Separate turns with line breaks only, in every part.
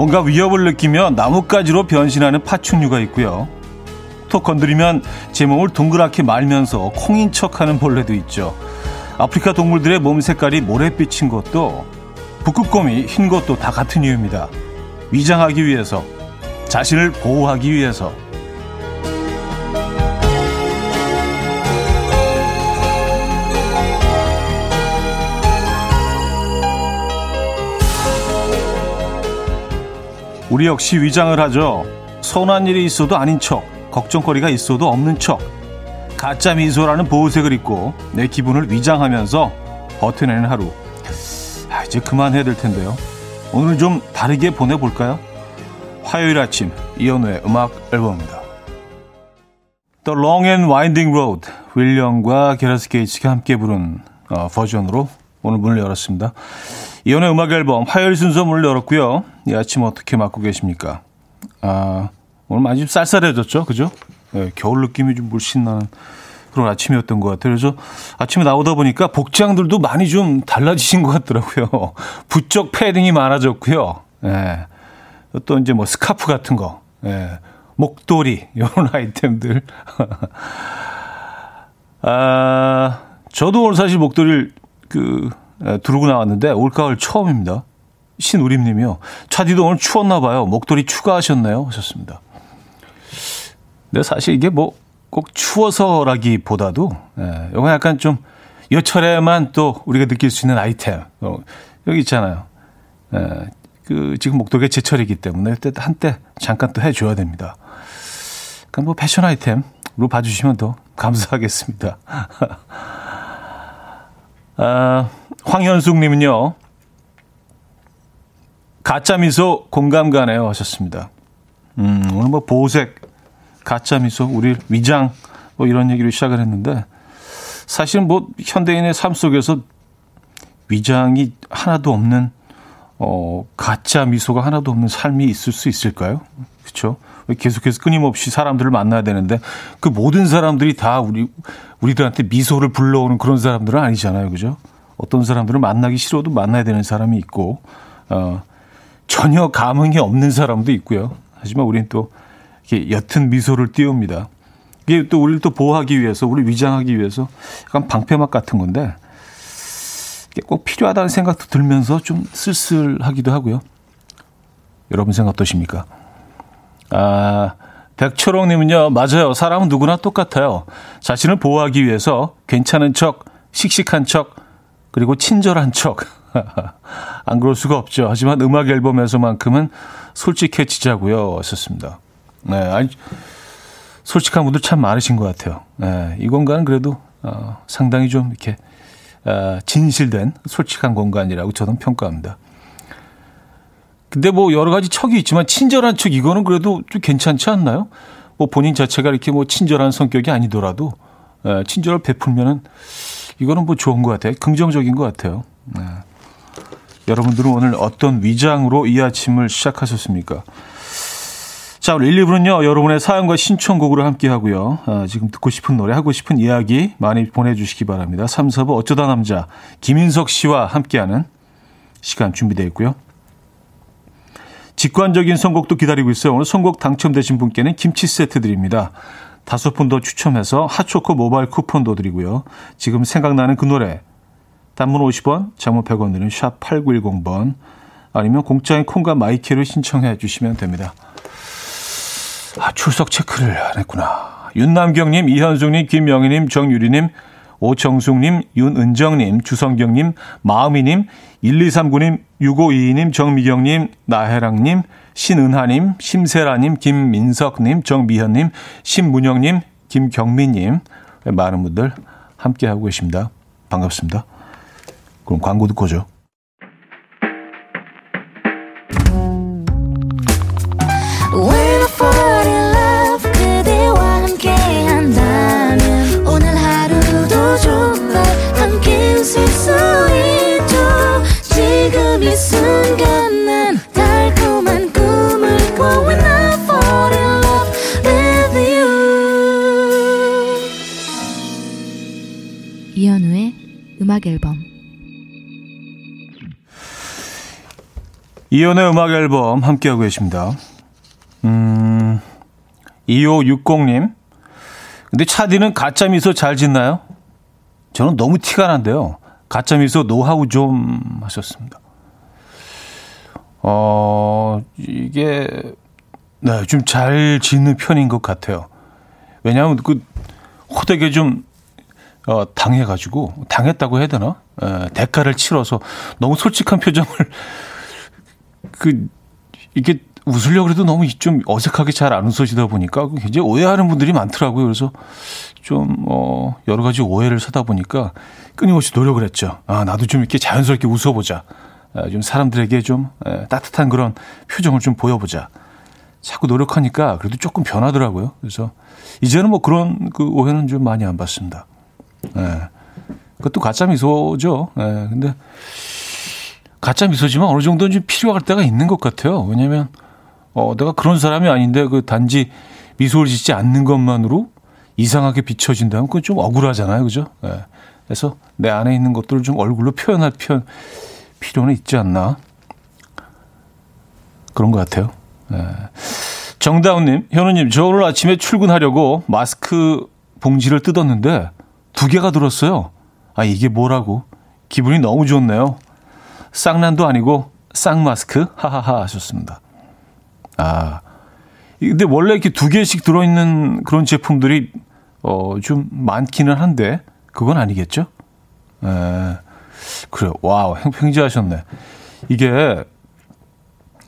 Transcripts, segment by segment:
뭔가 위협을 느끼며 나뭇가지로 변신하는 파충류가 있고요. 톡 건드리면 제 몸을 동그랗게 말면서 콩인 척하는 벌레도 있죠. 아프리카 동물들의 몸 색깔이 모래빛인 것도 북극곰이 흰 것도 다 같은 이유입니다. 위장하기 위해서, 자신을 보호하기 위해서. 우리 역시 위장을 하죠. 선한 일이 있어도 아닌 척, 걱정거리가 있어도 없는 척. 가짜 미소라는 보호색을 입고 내 기분을 위장하면서 버텨내는 하루. 아, 이제 그만해야 될 텐데요. 오늘 좀 다르게 보내볼까요? 화요일 아침 이연우의 음악 앨범입니다. The Long and Winding Road 윌리엄과 게러스 게이츠가 함께 부른 어, 버전으로 오늘 문을 열었습니다. 이연의 음악 앨범 화요일 순서 문을 열었고요. 이 아침 어떻게 맞고 계십니까? 아, 오늘 많이 좀 쌀쌀해졌죠? 그죠? 네, 겨울 느낌이 좀 물씬 나는 그런 아침이었던 것 같아요. 그래서 아침에 나오다 보니까 복장들도 많이 좀 달라지신 것 같더라고요. 부쩍 패딩이 많아졌고요. 예. 또 이제 뭐 스카프 같은 거, 예. 목도리, 이런 아이템들. 아, 저도 오늘 사실 목도리를 그, 예, 두르고 나왔는데 올가을 처음입니다. 신우림님이요. 차디도 오늘 추웠나 봐요. 목도리 추가하셨나요? 하셨습니다. 근데 사실 이게 뭐 꼭 추워서라기보다도 예, 이건 약간 좀 여철에만 또 우리가 느낄 수 있는 아이템 어, 여기 있잖아요. 예, 그 지금 목도리가 제철이기 때문에 그때 한때 잠깐 또 해줘야 됩니다. 그러니까 뭐 패션 아이템으로 봐주시면 더 감사하겠습니다. 아, 황현숙님은요. 가짜 미소 공감 가네요 하셨습니다. 음, 오늘 뭐 보색 가짜 미소, 우리 위장 뭐 이런 얘기를 시작을 했는데 사실 뭐 현대인의 삶 속에서 위장이 하나도 없는 어 가짜 미소가 하나도 없는 삶이 있을 수 있을까요? 그렇죠? 계속해서 끊임없이 사람들을 만나야 되는데 그 모든 사람들이 다 우리 우리들한테 미소를 불러오는 그런 사람들은 아니잖아요, 그죠? 어떤 사람들은 만나기 싫어도 만나야 되는 사람이 있고 어 전혀 감흥이 없는 사람도 있고요. 하지만 우리는 또 이렇게 옅은 미소를 띄웁니다. 이게 또 우리를 또 보호하기 위해서, 우리 위장하기 위해서 약간 방패막 같은 건데 이게 꼭 필요하다는 생각도 들면서 좀 쓸쓸하기도 하고요. 여러분 생각 어떠십니까? 아, 백초롱님은요, 맞아요. 사람은 누구나 똑같아요. 자신을 보호하기 위해서 괜찮은 척, 씩씩한 척, 그리고 친절한 척. 안 그럴 수가 없죠. 하지만 음악 앨범에서만큼은 솔직해지자고요. 썼습니다. 네, 아니, 솔직한 분들 참 많으신 것 같아요. 네, 이 공간은 그래도 어, 상당히 좀 이렇게 어, 진실된 솔직한 공간이라고 저는 평가합니다. 근데 뭐 여러 가지 척이 있지만 친절한 척 이거는 그래도 좀 괜찮지 않나요? 뭐 본인 자체가 이렇게 뭐 친절한 성격이 아니더라도 에, 친절을 베풀면은 이거는 뭐 좋은 것 같아요. 긍정적인 것 같아요. 네. 여러분들은 오늘 어떤 위장으로 이 아침을 시작하셨습니까? 자, 1, 2부는요, 여러분의 사연과 신청곡으로 함께 하고요. 아, 지금 듣고 싶은 노래, 하고 싶은 이야기 많이 보내주시기 바랍니다. 3, 4부 어쩌다 남자, 김인석 씨와 함께하는 시간 준비되어 있고요. 직관적인 선곡도 기다리고 있어요. 오늘 선곡 당첨되신 분께는 김치 세트 드립니다. 다섯 분 더 추첨해서 핫초코 모바일 쿠폰도 드리고요. 지금 생각나는 그 노래, 단문 50원, 장문 100원 드는 샵 8910번, 아니면 공짜인 콩과 마이키를 신청해 주시면 됩니다. 아, 출석 체크를 안 했구나. 윤남경님, 이현숙님, 김영희님, 정유리님, 오정숙님, 윤은정님, 주성경님, 마음이님, 1239님, 6522님, 정미경님, 나혜랑님, 신은하님, 심세라님, 김민석님, 정미현님, 신문영님, 김경민님, 많은 분들 함께하고 계십니다. 반갑습니다. 그럼 광고 듣고 오죠. 음악 앨범 이연의 음악 앨범 함께하고 계십니다. 음, 2560님. 근데 차디는 가짜 미소 잘 짓나요? 저는 너무 티가 난데요. 가짜 미소 노하우 좀 하셨습니다. 어, 이게, 네, 좀 잘 짓는 편인 것 같아요. 왜냐하면 그 호되게 좀, 어, 당해가지고, 당했다고 해야 되나? 에, 대가를 치러서 너무 솔직한 표정을 그 이게 웃으려고 해도 너무 좀 어색하게 잘 안 웃어지다 보니까 굉장히 오해하는 분들이 많더라고요. 그래서 좀, 어, 여러 가지 오해를 사다 보니까 끊임없이 노력을 했죠. 아, 나도 좀 이렇게 자연스럽게 웃어보자. 아, 좀 사람들에게 좀 에, 따뜻한 그런 표정을 좀 보여보자. 자꾸 노력하니까 그래도 조금 변하더라고요. 그래서 이제는 뭐 그런 그 오해는 좀 많이 안 받습니다. 예. 그것도 가짜 미소죠. 예. 근데 가짜 미소지만 어느 정도는 좀 필요할 때가 있는 것 같아요. 왜냐면, 어, 내가 그런 사람이 아닌데 그 단지 미소를 짓지 않는 것만으로 이상하게 비춰진다면 그건 좀 억울하잖아요. 그죠? 예. 그래서 내 안에 있는 것들을 좀 얼굴로 표현할 편, 필요는 있지 않나. 그런 것 같아요. 예. 정다운님, 현우님, 저 오늘 아침에 출근하려고 마스크 봉지를 뜯었는데 두 개가 들었어요. 아, 이게 뭐라고? 기분이 너무 좋네요. 쌍난도 아니고 쌍마스크 하하하 하셨습니다. 아 근데 원래 이렇게 두 개씩 들어있는 그런 제품들이 어 좀 많기는 한데 그건 아니겠죠? 에, 그래요. 와우 횡재하셨네. 이게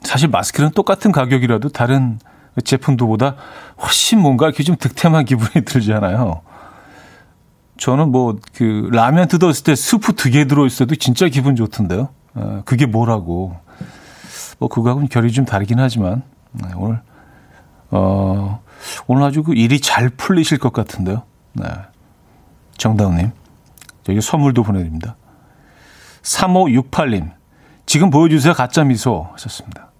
사실 마스크는 똑같은 가격이라도 다른 제품들보다 훨씬 뭔가 이렇게 좀 득템한 기분이 들잖아요. 저는 뭐 그 라면 뜯었을 때 스프 두 개 들어있어도 진짜 기분 좋던데요. 어, 그게 뭐라고. 뭐 그거하고는 결이 좀 다르긴 하지만 네, 오늘 어 오늘 아주 그 일이 잘 풀리실 것 같은데요. 네. 정다운님 저기 선물도 보내드립니다. 3568님 지금 보여주세요 가짜 미소 하셨습니다.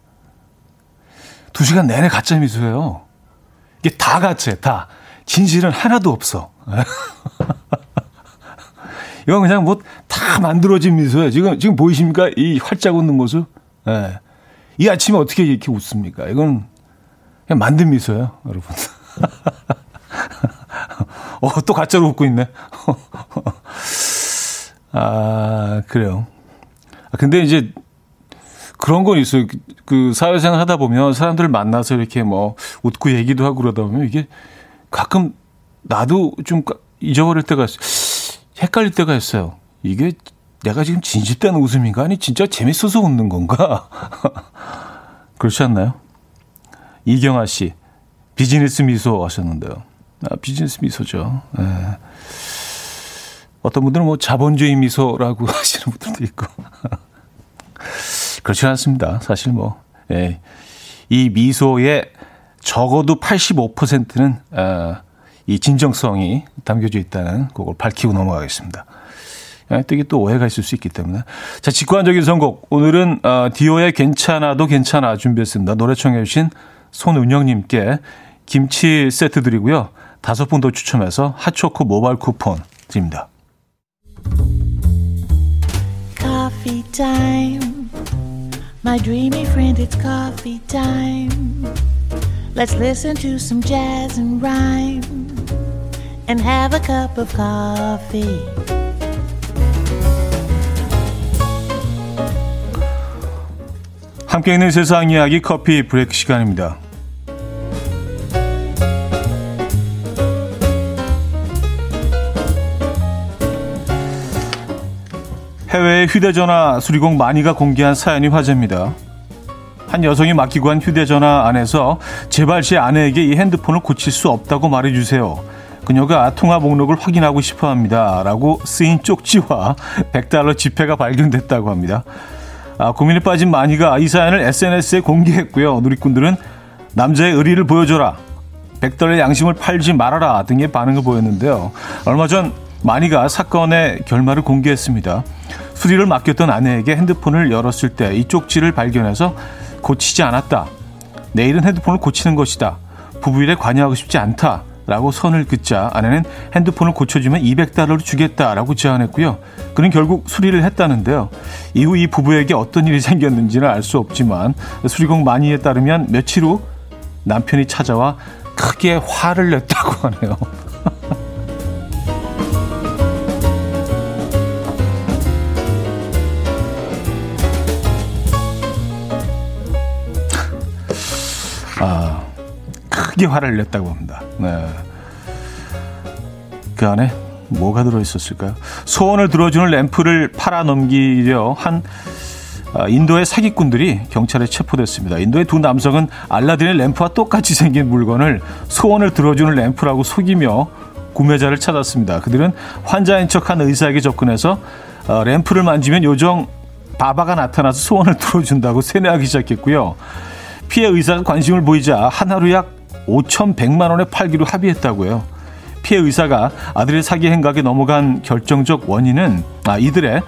두 시간 내내 가짜 미소예요. 이게 다 가짜야 다. 진실은 하나도 없어. 이건 그냥 뭐 다 만들어진 미소예요. 지금, 지금 보이십니까? 이 활짝 웃는 모습? 예. 네. 이 아침에 어떻게 이렇게 웃습니까? 이건 그냥 만든 미소예요, 여러분. 어, 또 가짜로 웃고 있네. 아, 그래요. 아, 근데 이제 그런 건 있어요. 그, 그 사회생활 하다 보면 사람들을 만나서 이렇게 뭐 웃고 얘기도 하고 그러다 보면 이게 가끔 나도 좀 잊어버릴 때가 있어요. 헷갈릴 때가 있어요. 이게 내가 지금 진실된 웃음인가? 아니, 진짜 재밌어서 웃는 건가? 그렇지 않나요? 이경아 씨, 비즈니스 미소 하셨는데요. 아, 비즈니스 미소죠. 네. 어떤 분들은 뭐 자본주의 미소라고 하시는 분들도 있고. 그렇지 않습니다. 사실 뭐, 예. 이 미소의 적어도 85%는, 아, 이 진정성이 담겨져 있다는 그걸 밝히고 넘어가겠습니다. 되게 또 오해가 있을 수 있기 때문에. 자, 직관적인 선곡. 오늘은 어, 디오의 괜찮아도 괜찮아 준비했습니다. 노래 청해 주신 손은영님께 김치 세트 드리고요. 다섯 분 더 추첨해서 핫초코 모바일 쿠폰 드립니다. Coffee time. My dreamy friend, it's coffee time. Let's listen to some jazz and rhyme and have a cup of coffee. 함께 있는 세상 이야기 커피 브레이크 시간입니다. 해외의 휴대전화 수리공 많이가 공개한 사연이 화제입니다. 한 여성이 맡기고 한 휴대전화 안에서 제발 제 아내에게 이 핸드폰을 고칠 수 없다고 말해주세요. 그녀가 통화 목록을 확인하고 싶어 합니다. 라고 쓰인 쪽지와 100달러 지폐가 발견됐다고 합니다. 아, 고민에 빠진 마니가 이 사연을 SNS에 공개했고요. 누리꾼들은 남자의 의리를 보여줘라. 100달러 양심을 팔지 말아라 등의 반응을 보였는데요. 얼마 전 마니가 사건의 결말을 공개했습니다. 수리를 맡겼던 아내에게 핸드폰을 열었을 때 이 쪽지를 발견해서 고치지 않았다. 내일은 핸드폰을 고치는 것이다. 부부 일에 관여하고 싶지 않다. 라고 선을 긋자 아내는 핸드폰을 고쳐주면 200달러를 주겠다라고 제안했고요. 그는 결국 수리를 했다는데요. 이후 이 부부에게 어떤 일이 생겼는지는 알 수 없지만 수리공 마니에 따르면 며칠 후 남편이 찾아와 크게 화를 냈다고 하네요. 아, 크게 화를 냈다고 합니다. 네. 그 안에 뭐가 들어있었을까요? 소원을 들어주는 램프를 팔아넘기려 한 아, 인도의 사기꾼들이 경찰에 체포됐습니다. 인도의 두 남성은 알라딘의 램프와 똑같이 생긴 물건을 소원을 들어주는 램프라고 속이며 구매자를 찾았습니다. 그들은 환자인 척한 의사에게 접근해서 어, 램프를 만지면 요정 바바가 나타나서 소원을 들어준다고 세뇌하기 시작했고요. 피해 의사가 관심을 보이자 하나로 약 5,100만 원에 팔기로 합의했다고요. 피해 의사가 아들의 사기 행각에 넘어간 결정적 원인은 아 이들의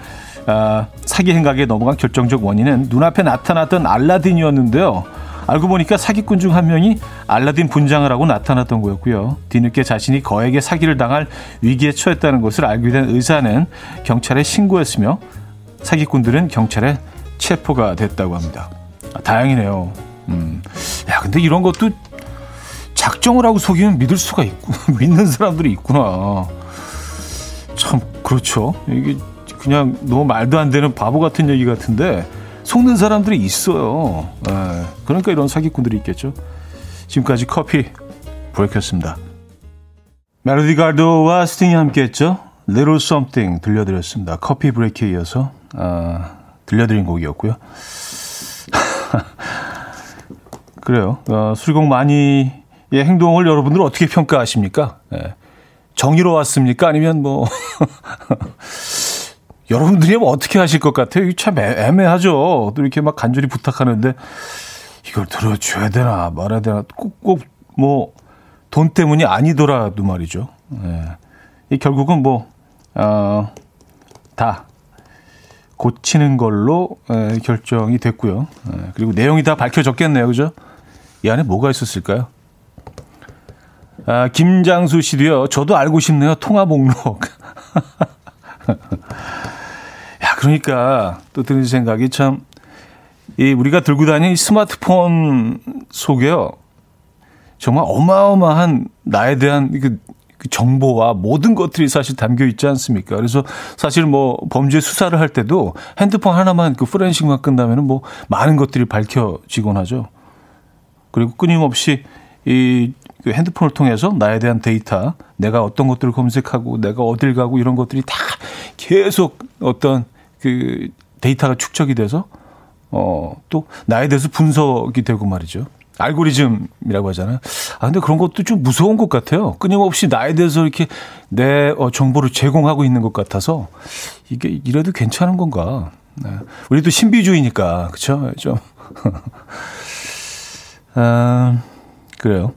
아, 사기 행각에 넘어간 결정적 원인은 눈앞에 나타났던 알라딘이었는데요. 알고 보니까 사기꾼 중 한 명이 알라딘 분장을 하고 나타났던 거였고요. 뒤늦게 자신이 거액의 사기를 당할 위기에 처했다는 것을 알게 된 의사는 경찰에 신고했으며 사기꾼들은 경찰에 체포가 됐다고 합니다. 아, 다행이네요. 음. 야, 근데 이런 것도 작정을 하고 속이면 믿을 수가 있고, 믿는 사람들이 있구나. 참, 그렇죠. 이게 그냥 너무 말도 안 되는 바보 같은 얘기 같은데, 속는 사람들이 있어요. 에, 예. 그러니까 이런 사기꾼들이 있겠죠. 지금까지 커피 브레이크였습니다. 멜로디 가르도와 스팅이 함께 했죠. Little Something 들려드렸습니다. 커피 브레이크에 이어서 아, 들려드린 곡이었고요. 그래요. 어, 수리공 많이 의 행동을 여러분들 어떻게 평가하십니까? 네. 정의로웠습니까? 아니면 뭐 여러분들이 뭐 어떻게 하실 것 같아요? 참 애매하죠. 또 이렇게 막 간절히 부탁하는데 이걸 들어줘야 되나 말아야 되나 꼭뭐돈 때문이 아니더라도 말이죠. 네. 이 결국은 뭐 어, 다 고치는 걸로 에, 결정이 됐고요. 에, 그리고 내용이 다 밝혀졌겠네요, 그죠? 이 안에 뭐가 있었을까요? 아, 김장수 씨도요. 저도 알고 싶네요. 통화 목록. 야, 그러니까 또 드는 생각이 참, 이 우리가 들고 다니는 이 스마트폰 속에요. 정말 어마어마한 나에 대한 그, 그 정보와 모든 것들이 사실 담겨 있지 않습니까? 그래서 사실 뭐 범죄 수사를 할 때도 핸드폰 하나만 그 포렌식만 끝나면은 뭐 많은 것들이 밝혀지곤 하죠. 그리고 끊임없이 이 그 핸드폰을 통해서 나에 대한 데이터, 내가 어떤 것들을 검색하고 내가 어딜 가고 이런 것들이 다 계속 어떤 그 데이터가 축적이 돼서 어 또 나에 대해서 분석이 되고 말이죠. 알고리즘이라고 하잖아요. 아, 근데 그런 것도 좀 무서운 것 같아요. 끊임없이 나에 대해서 이렇게 내 어, 정보를 제공하고 있는 것 같아서 이게 이래도 괜찮은 건가. 네. 우리도 신비주의니까, 그쵸? 좀. 아, 그래요.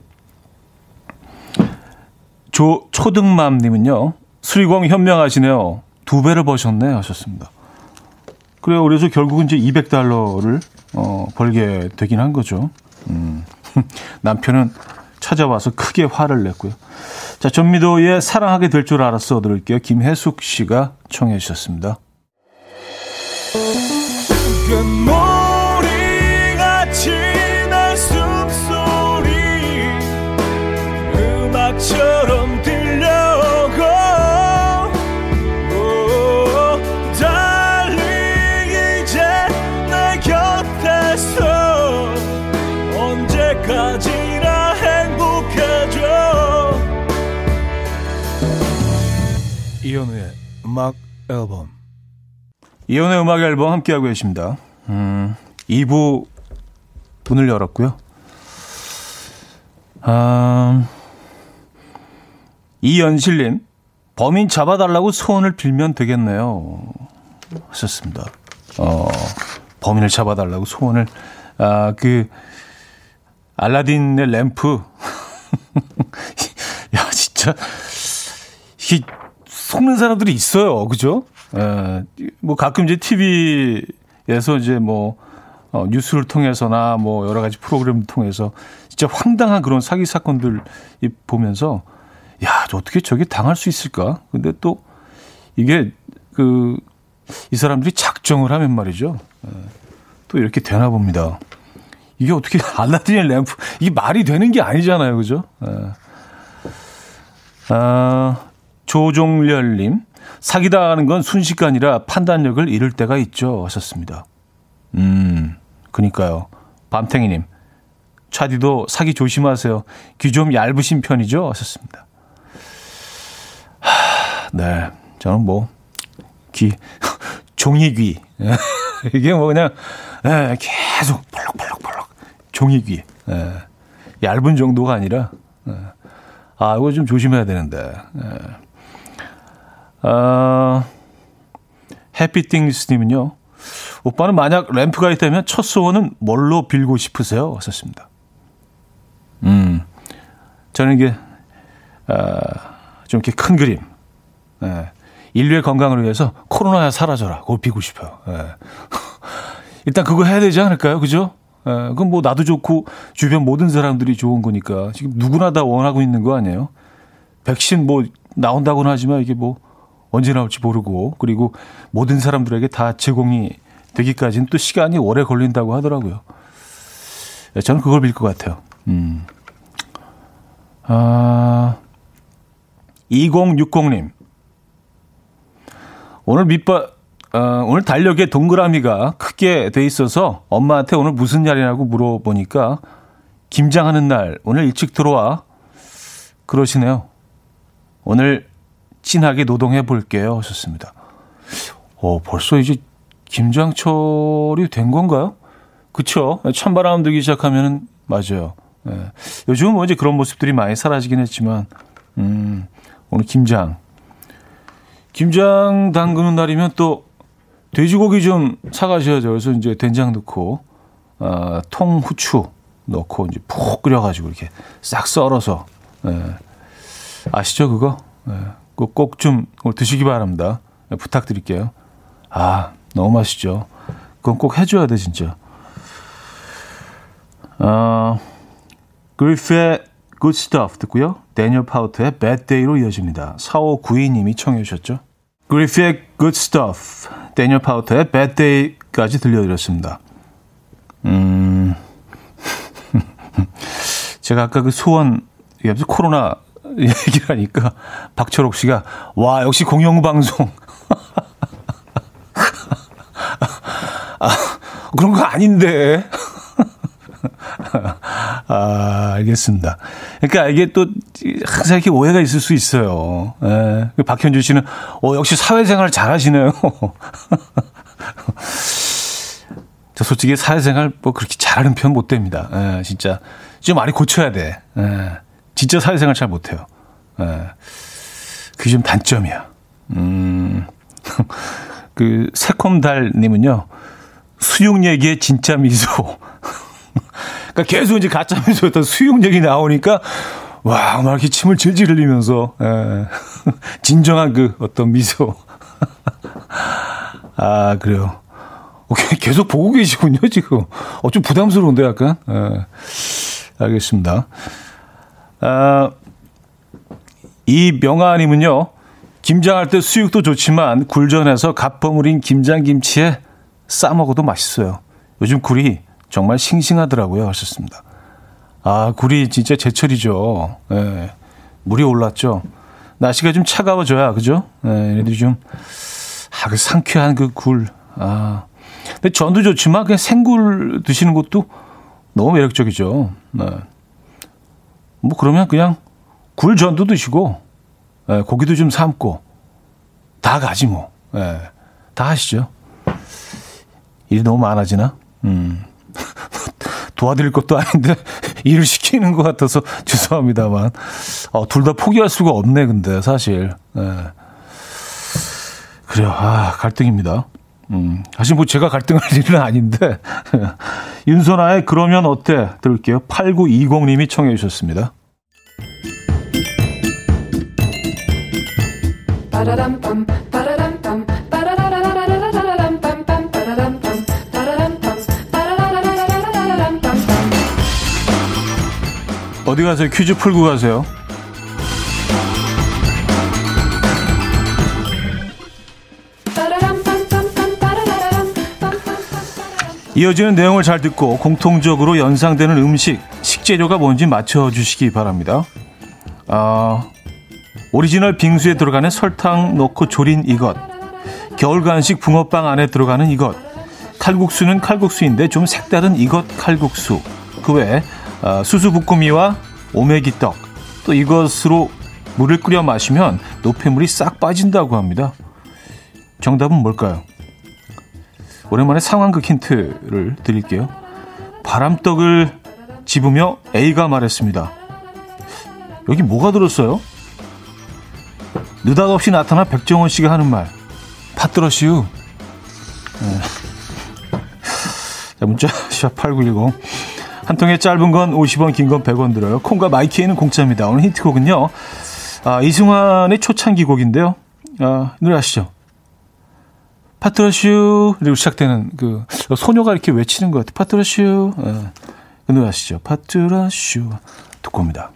조, 초등맘님은요, 수리공 현명하시네요. 두 배를 버셨네 하셨습니다. 그래요. 그래서 결국은 이제 200달러를 어, 벌게 되긴 한 거죠. 음. 남편은 찾아와서 크게 화를 냈고요. 자, 전미도의 사랑하게 될 줄 알았어 들을게요. 김혜숙 씨가 청해 주셨습니다. 이현우의 음악 앨범. 이현우의 음악 앨범 함께하고 계십니다. 음, 2부 문을 열었고요. 아, 이연실님, 범인 잡아달라고 소원을 빌면 되겠네요. 하셨습니다. 어, 범인을 잡아달라고 소원을, 아, 그, 알라딘의 램프. 야, 진짜. 이 속는 사람들이 있어요. 그죠? 에, 뭐 가끔 이제 TV에서 이제 뭐 어, 뉴스를 통해서나 뭐 여러 가지 프로그램을 통해서 진짜 황당한 그런 사기 사건들 보면서 어떻게 저게 당할 수 있을까? 근데 또 이게 그 이 사람들이 작정을 하면 말이죠. 예, 또 이렇게 되나 봅니다. 이게 어떻게 알라딘의 램프 이게 말이 되는 게 아니잖아요, 그죠? 예. 아, 조종렬님 사기당하는 건 순식간이라 판단력을 잃을 때가 있죠. 하셨습니다. 음, 그니까요. 밤탱이님, 차디도 사기 조심하세요. 귀 좀 얇으신 편이죠? 하셨습니다. 하, 네. 저는 뭐, 귀, 종이귀. 이게 뭐 그냥, 예, 계속 펄럭펄럭펄럭. 종이귀. 예, 얇은 정도가 아니라, 예. 아, 이거 좀 조심해야 되는데. 예. 아, 해피띵스님은요. 오빠는 만약 램프가 있다면 첫 소원은 뭘로 빌고 싶으세요? 하셨습니다. 음, 저는 이게, 아, 좀 이렇게 큰 그림. 예. 인류의 건강을 위해서 코로나야 사라져라. 그걸 비고 싶어요. 예. 일단 그거 해야 되지 않을까요? 그죠? 예. 그건 뭐 나도 좋고 주변 모든 사람들이 좋은 거니까 지금 누구나 다 원하고 있는 거 아니에요? 백신 뭐 나온다고는 하지만 이게 뭐 언제 나올지 모르고 그리고 모든 사람들에게 다 제공이 되기까지는 또 시간이 오래 걸린다고 하더라고요. 예, 저는 그걸 빌 것 같아요. 음. 아, 2060님. 오늘 밑바, 어, 오늘 달력에 동그라미가 크게 돼 있어서 엄마한테 오늘 무슨 날이냐고 물어보니까 김장하는 날, 오늘 일찍 들어와. 그러시네요. 오늘 진하게 노동해 볼게요. 하셨습니다. 어, 벌써 이제 김장철이 된 건가요? 그쵸? 찬바람 들기 시작하면은, 맞아요. 예. 요즘은 뭐 이제 그런 모습들이 많이 사라지긴 했지만, 음, 오늘 김장. 김장 담그는 날이면 또 돼지고기 좀 사가셔야죠. 그래서 이제 된장 넣고, 아, 통후추 넣고 이제 푹 끓여가지고 이렇게 싹 썰어서, 예. 아시죠, 그거? 예. 꼭좀 드시기 바랍니다. 예, 부탁드릴게요. 아, 너무 맛있죠. 그건 꼭 해줘야 돼, 진짜. 어, 그리프의 Good Stuff 듣고요. 데니얼 파우터의 Bad Day로 이어집니다. 4592님이 청해 주셨죠. 그리프의 Good Stuff, 데니얼 파우터의 Bad Day까지 들려드렸습니다. 음, 제가 아까 그 소원, 코로나 얘기를 하니까 박철옥 씨가 와 역시 공영방송 아, 그런 거 아닌데 아 알겠습니다. 그러니까 이게 또 항상 이렇게 오해가 있을 수 있어요. 예. 그 박현주 씨는 어 역시 사회생활 잘하시네요. 저 솔직히 사회생활 뭐 그렇게 잘하는 편 못 됩니다. 예, 진짜 좀 많이 고쳐야 돼. 예. 진짜 사회생활 잘 못해요. 예. 그게 좀 단점이야. 음, 그, 새콤달님은요, 수육 얘기에 진짜 미소. 그러니까 계속 이제 가짜 미소였던 수육 얘기 나오니까, 와, 막 이렇게 침을 질질 흘리면서, 예. 진정한 그 어떤 미소. 아, 그래요. 계속 보고 계시군요, 지금. 어, 좀 부담스러운데, 약간. 예. 알겠습니다. 아, 이 명아님은요, 김장할 때 수육도 좋지만 굴전해서 갓버무린 김장김치에 싸먹어도 맛있어요. 요즘 굴이 정말 싱싱하더라고요. 하셨습니다. 아, 굴이 진짜 제철이죠. 예. 물이 올랐죠. 날씨가 좀 차가워져야, 그죠? 예, 얘네들이 좀, 아, 그 상쾌한 그 굴. 아. 근데 전도 좋지만 그냥 생굴 드시는 것도 너무 매력적이죠. 네. 뭐 그러면 그냥 굴 전도 드시고 예, 고기도 좀 삶고 다 가지 뭐. 예, 다 하시죠. 일이 너무 많아지나? 음. 도와드릴 것도 아닌데 일을 시키는 것 같아서 죄송합니다만 어, 둘 다 포기할 수가 없네 근데 사실 예. 그래요 아 갈등입니다 음, 사실 뭐 제가 갈등할 일은 아닌데. 윤선아의 그러면 어때? 들을게요. 8920님이 청해 주셨습니다. 어디 가세요? 퀴즈 풀고 가세요. 이어지는 내용을 잘 듣고 공통적으로 연상되는 음식, 식재료가 뭔지 맞춰주시기 바랍니다. 아, 오리지널 빙수에 들어가는 설탕 넣고 조린 이것, 겨울 간식 붕어빵 안에 들어가는 이것, 칼국수는 칼국수인데 좀 색다른 이것 칼국수, 그 외에 아, 수수부꾸미와 오메기떡, 또 이것으로 물을 끓여 마시면 노폐물이 싹 빠진다고 합니다. 정답은 뭘까요? 오랜만에 상황극 힌트를 드릴게요. 바람떡을 집으며 A가 말했습니다. 여기 뭐가 들었어요? 느닷없이 나타난 백정원 씨가 하는 말. 파트러시우. 네. 자, 문자 샵8910. 한 통에 짧은 건 50원, 긴 건 100원 들어요. 콩과 마이키에는 공짜입니다. 오늘 힌트곡은요. 아, 이승환의 초창기 곡인데요. 아, 노래 아시죠? 파트러슈 그리고 시작되는 그 소녀가 이렇게 외치는 것 같아요. 파트러슈 예. 그 노래 아시죠? 파트러슈 듣고 옵니다.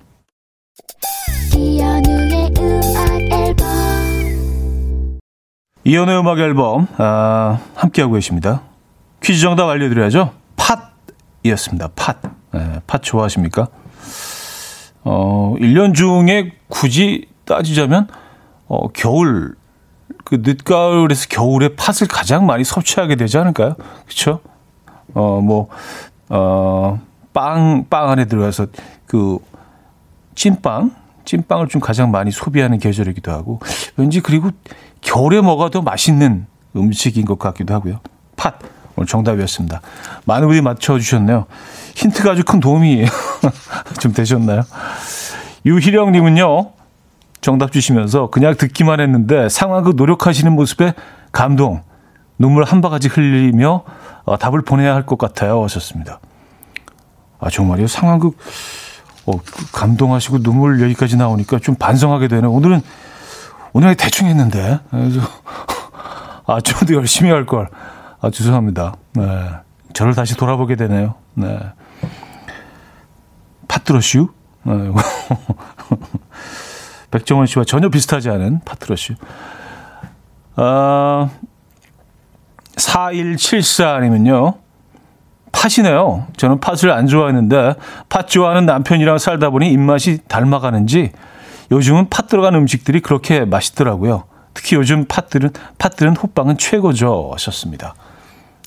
이연우의 음악 앨범 이연우의 음악 앨범 아, 함께하고 계십니다. 퀴즈 정답 알려드려야죠. 팥이었습니다. 팥. 예, 팥 좋아하십니까? 어, 1년 중에 굳이 따지자면 어, 겨울 그 늦가을에서 겨울에 팥을 가장 많이 섭취하게 되지 않을까요? 그렇죠? 어, 뭐, 어, 빵, 빵 안에 들어가서 그 찐빵, 찐빵을 좀 가장 많이 소비하는 계절이기도 하고 왠지 그리고 겨울에 먹어도 맛있는 음식인 것 같기도 하고요. 팥. 오늘 정답이었습니다. 많은 분들이 맞춰주셨네요. 힌트가 아주 큰 도움이 좀 되셨나요? 유희령님은요, 정답 주시면서 그냥 듣기만 했는데 상황극 노력하시는 모습에 감동, 눈물 한 바가지 흘리며 어, 답을 보내야 할 것 같아요. 하셨습니다. 아, 정말요? 상황극, 어, 감동하시고 눈물 여기까지 나오니까 좀 반성하게 되네. 오늘은, 오늘 대충 했는데. 그래서, 아, 좀 더 열심히 할 걸. 아, 죄송합니다. 네. 저를 다시 돌아보게 되네요. 네. 파트러슈? 네. 백종원 씨와 전혀 비슷하지 않은 파트러슈. 아, 4174님은요. 팥이네요. 저는 팥을 안 좋아했는데 팥 좋아하는 남편이랑 살다 보니 입맛이 닮아가는지 요즘은 팥 들어간 음식들이 그렇게 맛있더라고요. 특히 요즘 팥들은 팥들은 호빵은 최고죠. 하셨습니다.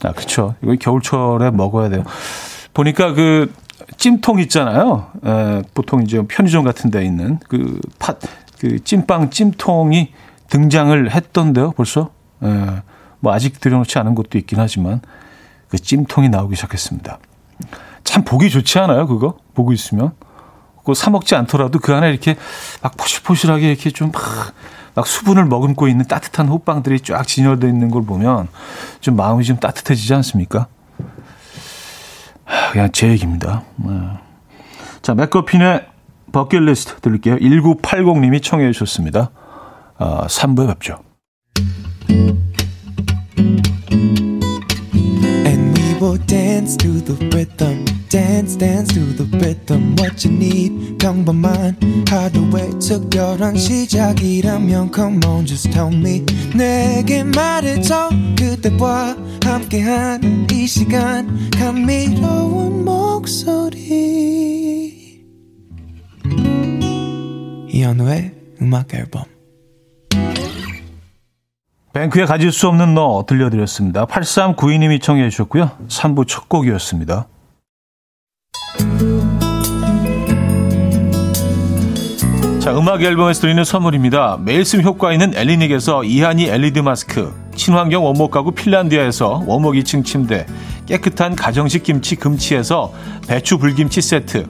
아, 그렇죠. 이거 겨울철에 먹어야 돼요. 보니까 그 찜통 있잖아요. 에, 보통 이제 편의점 같은 데 있는 그 팥, 그 찜빵 찜통이 등장을 했던데요, 벌써. 에, 뭐 아직 들여놓지 않은 것도 있긴 하지만 그 찜통이 나오기 시작했습니다. 참 보기 좋지 않아요, 그거? 보고 있으면. 그거 사먹지 않더라도 그 안에 이렇게 막 포실포실하게 이렇게 좀 막, 막 수분을 머금고 있는 따뜻한 호빵들이 쫙 진열되어 있는 걸 보면 좀 마음이 좀 따뜻해지지 않습니까? 그냥 제 얘기입니다. 네. 자, 맥커핀의 버킷리스트 들을게요. 1980님이 청해 주셨습니다. 아, 3부에 뵙죠. Dance to the rhythm. Dance, dance to the rhythm. What you need, 평범한 하루의 특별한 시작이라면 Come on, just tell me. 내게 말해줘. 그대와 함께한 이 시간. 감미로운 목소리. 이현우의 음악 앨범. 뱅크에 가질 수 없는 너 들려드렸습니다. 8392님이 청해 주셨고요. 3부 첫 곡이었습니다. 자, 음악 앨범에서 드리는 선물입니다. 매일 쓴 효과 있는 엘리닉에서 이하니 LED 마스크, 친환경 원목 가구 핀란디아에서 원목 2층 침대, 깨끗한 가정식 김치 금치에서 배추 불김치 세트,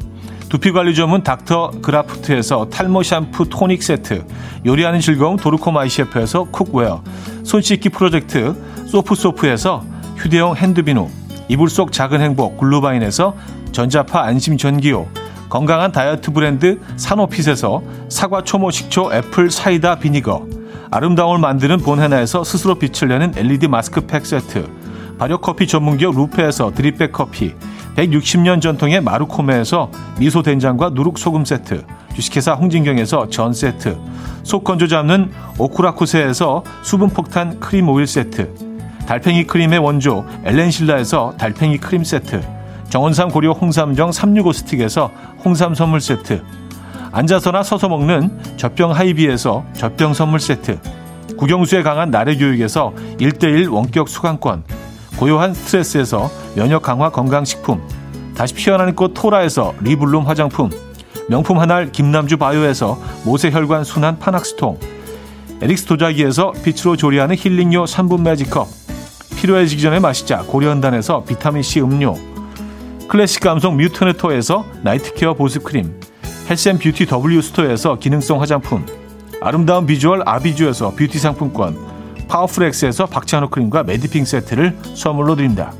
두피관리 전문 닥터 그라프트에서 탈모 샴푸 토닉 세트, 요리하는 즐거움 도르코마이 셰프에서 cookware, 손 씻기 프로젝트 소프소프에서 휴대용 핸드비누, 이불 속 작은 행복 글루바인에서 전자파 안심 전기요, 건강한 다이어트 브랜드 사노핏에서 사과 초모 식초 apple cider vinegar, 아름다움을 만드는 본헤나에서 스스로 빛을 내는 LED 마스크팩 세트, 발효 커피 전문기업 루페에서 드립백 커피, 160년 전통의 마루코메에서 미소 된장과 누룩 소금 세트, 주식회사 홍진경에서 전 세트, 속 건조 잡는 오쿠라쿠세에서 수분 폭탄 크림 오일 세트, 달팽이 크림의 원조 엘렌실라에서 달팽이 크림 세트 정원삼 고려 홍삼정 365 스틱에서 홍삼 선물 세트 앉아서나 서서 먹는 젖병 하이비에서 젖병 선물 세트 국영수에 강한 나래 교육에서 1대1 원격 수강권 고요한 스트레스에서 면역 강화 건강식품 다시 피어나는 꽃 토라에서 리블룸 화장품 명품 한알 김남주 바이오에서 모세혈관 순환 파낙스통 에릭스 도자기에서 빛으로 조리하는 힐링요 3분 매직컵 필요해지기 전에 마시자 고려한단에서 비타민C 음료 클래식 감성 뮤트네토에서 night care 보습크림 health and beauty W 스토어에서 기능성 화장품 아름다운 비주얼 아비주에서 뷰티 상품권 파워풀엑스에서 박찬호 크림과 매디핑 세트를 선물로 드립니다.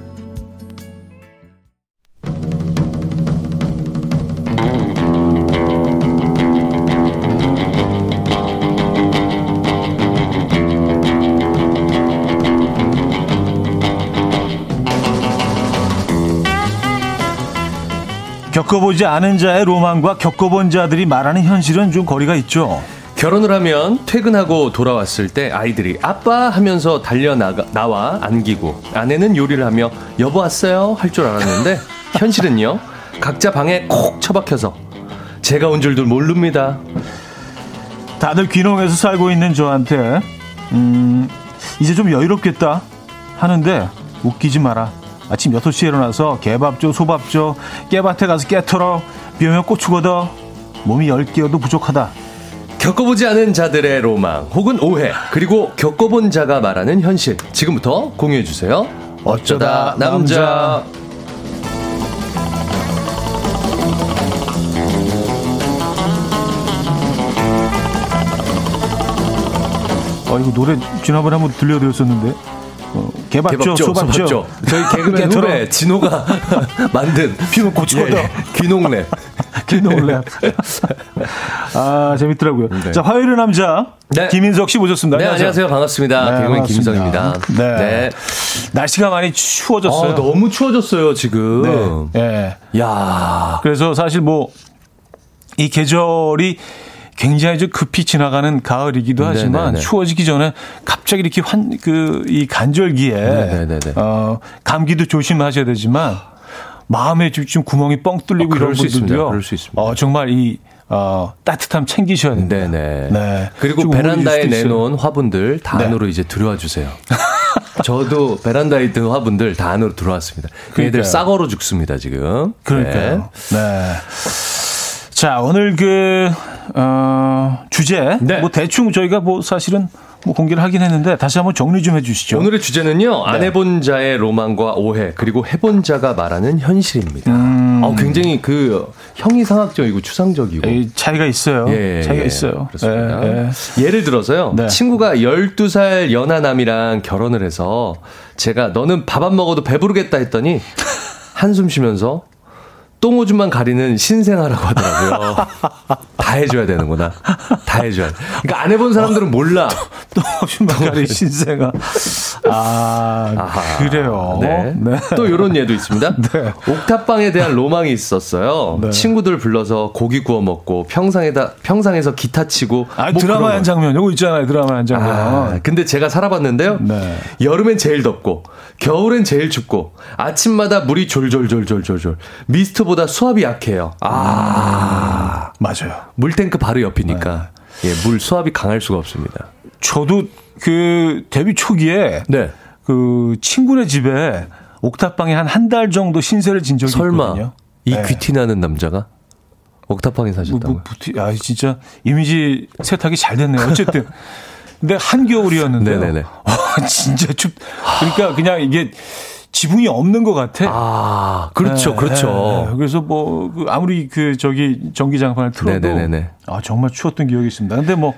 겪어보지 않은 자의 로망과 겪어본 자들이 말하는 현실은 좀 거리가 있죠.
결혼을 하면 퇴근하고 돌아왔을 때 아이들이 아빠 하면서 달려 나가, 나와 안기고 아내는 요리를 하며 여보 왔어요 할 줄 알았는데 현실은요 각자 방에 콕 처박혀서 제가 온 줄도 모릅니다.
다들 귀농해서 살고 있는 저한테 음 이제 좀 여유롭겠다 하는데 웃기지 마라. 아침 6시에 일어나서 개밥 줘, 소밥 줘, 깨밭에 가서 깨 털어, 비 오면 고추 걷어. 몸이 10개여도 부족하다.
겪어보지 않은 자들의 로망 혹은 오해 그리고 겪어본 자가 말하는 현실 지금부터 공유해주세요. 어쩌다 남자.
어, 이거 노래 지난번에 한번 들려드렸었는데. 어, 개밥죠, 소밥죠. 소밥죠.
저희 개그맨 후배 진호가 만든
피면 고추거든. 예,
예. 귀농 랩.
귀농랩. 아 재밌더라고요. 네. 자 화요일의 남자 네. 김인석 씨 모셨습니다.
네 안녕하세요, 반갑습니다. 네, 개그맨 김인석입니다. 네. 네.
날씨가 많이 추워졌어요.
아, 너무 추워졌어요 지금. 네.
네. 야 그래서 사실 뭐 이 계절이 굉장히 좀 급히 지나가는 가을이기도 하지만 네네네. 추워지기 전에 갑자기 이렇게 환 그 이 간절기에 네네네. 어 감기도 조심하셔야 되지만 마음에 좀 구멍이 뻥 뚫리고 어, 이런 분들도요.
그럴 수 있습니다.
어 정말 이 어, 따뜻함 챙기셔야 된다. 네네.
네. 그리고 베란다에 내놓은 화분들 다 네. 안으로 이제 들어와 주세요. 저도 베란다에 있던 화분들 다 안으로 들어왔습니다. 얘들 싹얼어 죽습니다, 지금.
그러니까요. 네. 네. 자, 오늘 그, 어, 주제. 네. 뭐 대충 저희가 뭐 사실은 뭐 공개를 하긴 했는데 다시 한번 정리 좀 해주시죠.
오늘의 주제는요. 네. 안 해본 자의 로망과 오해 그리고 해본 자가 말하는 현실입니다. 음. 어, 굉장히 그 형이상학적이고 추상적이고
차이가 있어요. 예, 차이가 있어요.
그렇습니다. 예, 예. 예를 들어서요. 네. 친구가 12살 연하남이랑 결혼을 해서 제가 너는 밥 안 먹어도 배부르겠다 했더니 한숨 쉬면서 똥오줌만 가리는 신생아라고 하더라고요. 다 해줘야 되는구나. 다 해줘야 돼. 그러니까 안 해본 사람들은 몰라.
똥오줌만 가리는 신생아. 아, 아하, 그래요.
네. 네. 또 이런 예도 있습니다. 네. 옥탑방에 대한 로망이 있었어요. 네. 친구들 불러서 고기 구워 먹고 평상에다 평상에서 기타 치고.
아, 뭐 드라마 한 장면. 요거 있잖아요. 드라마 한 장면. 아,
근데 제가 살아봤는데요. 네. 여름엔 제일 덥고 겨울엔 제일 춥고 아침마다 물이 졸졸졸졸졸졸 미스트보 다 보다 수압이 약해요.
아, 음, 맞아요.
물탱크 바로 옆이니까 네. 예, 물 수압이 강할 수가 없습니다.
저도 그 데뷔 초기에 네. 그 친구네 집에 옥탑방에 한 한 달 정도 신세를 진 적이 설마 있거든요.
이 네. 귀티 나는 남자가 옥탑방에 사셨다고요? 뭐,
뭐, 아, 진짜 이미지 세탁이 잘 됐네요. 어쨌든. 근데 한겨울이었는데. 네네네. 아, 진짜 춥. 그러니까 그냥 이게 지붕이 없는 것 같아.
아, 그렇죠, 네, 그렇죠.
네, 그래서 뭐그 아무리 그 저기 전기장판을 틀어도 네네네. 아 정말 추웠던 기억이 있습니다. 근데 뭐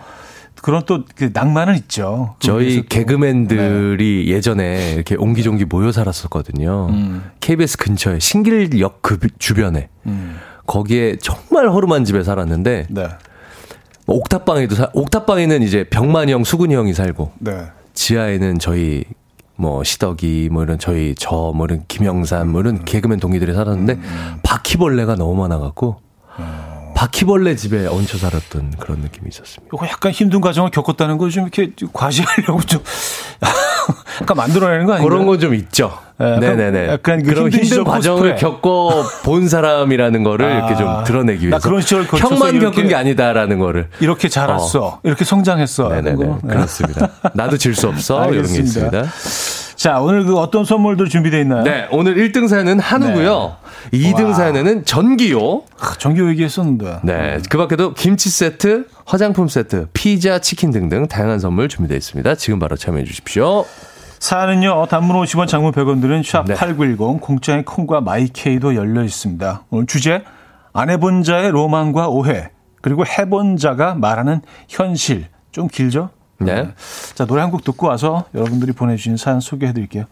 그런 또 그 낭만은 있죠.
저희 개그맨들이 네. 예전에 이렇게 옹기종기 모여 살았었거든요. 음. KBS 근처에 신길역 그 주변에 음. 거기에 정말 허름한 집에 살았는데 네. 뭐 옥탑방에도 사, 옥탑방에는 이제 병만이 형, 수근이 형이 살고 네. 지하에는 저희 뭐 시덕이 뭐 이런 저희 저 뭐 이런 김영삼 뭐 이런 음. 개그맨 동기들이 살았는데 음. 음. 바퀴벌레가 너무 많아 갖고 어. 바퀴벌레 집에 얹혀 살았던 그런 느낌이 있었습니다.
이거 약간 힘든 과정을 겪었다는 걸 좀 이렇게 과시하려고 좀 약간 만들어내는 거 아니에요?
그런 건 좀 있죠. 네, 네네네. 약간 그 그런 힘든, 과정을 겪어 본 사람이라는 거를 아, 이렇게 좀 드러내기 위해서.
그런 시절
형만 겪은 게 아니다라는 거를.
이렇게 자랐어. 어. 이렇게 성장했어.
네네네. 네. 그렇습니다. 나도 질 수 없어. 이런 게 있습니다.
자, 오늘 그 어떤 선물들 준비되어 있나요?
네, 오늘 1등 사연은 한우고요. 네. 2등 와. 사연에는 전기요.
아, 전기요 얘기했었는데.
네, 그 밖에도 김치 세트, 화장품 세트, 피자, 치킨 등등 다양한 선물 준비되어 있습니다. 지금 바로 참여해 주십시오.
사연은요, 단문 50원, 장문 100원 들은 샵8910, 공짜의 콩과 마이케이도 열려 있습니다. 오늘 주제, 안 해본 자의 로망과 오해, 그리고 해본 자가 말하는 현실. 좀 길죠?
네. 네.
자, 노래 한 곡 듣고 와서 여러분들이 보내주신 사연 소개해 드릴게요.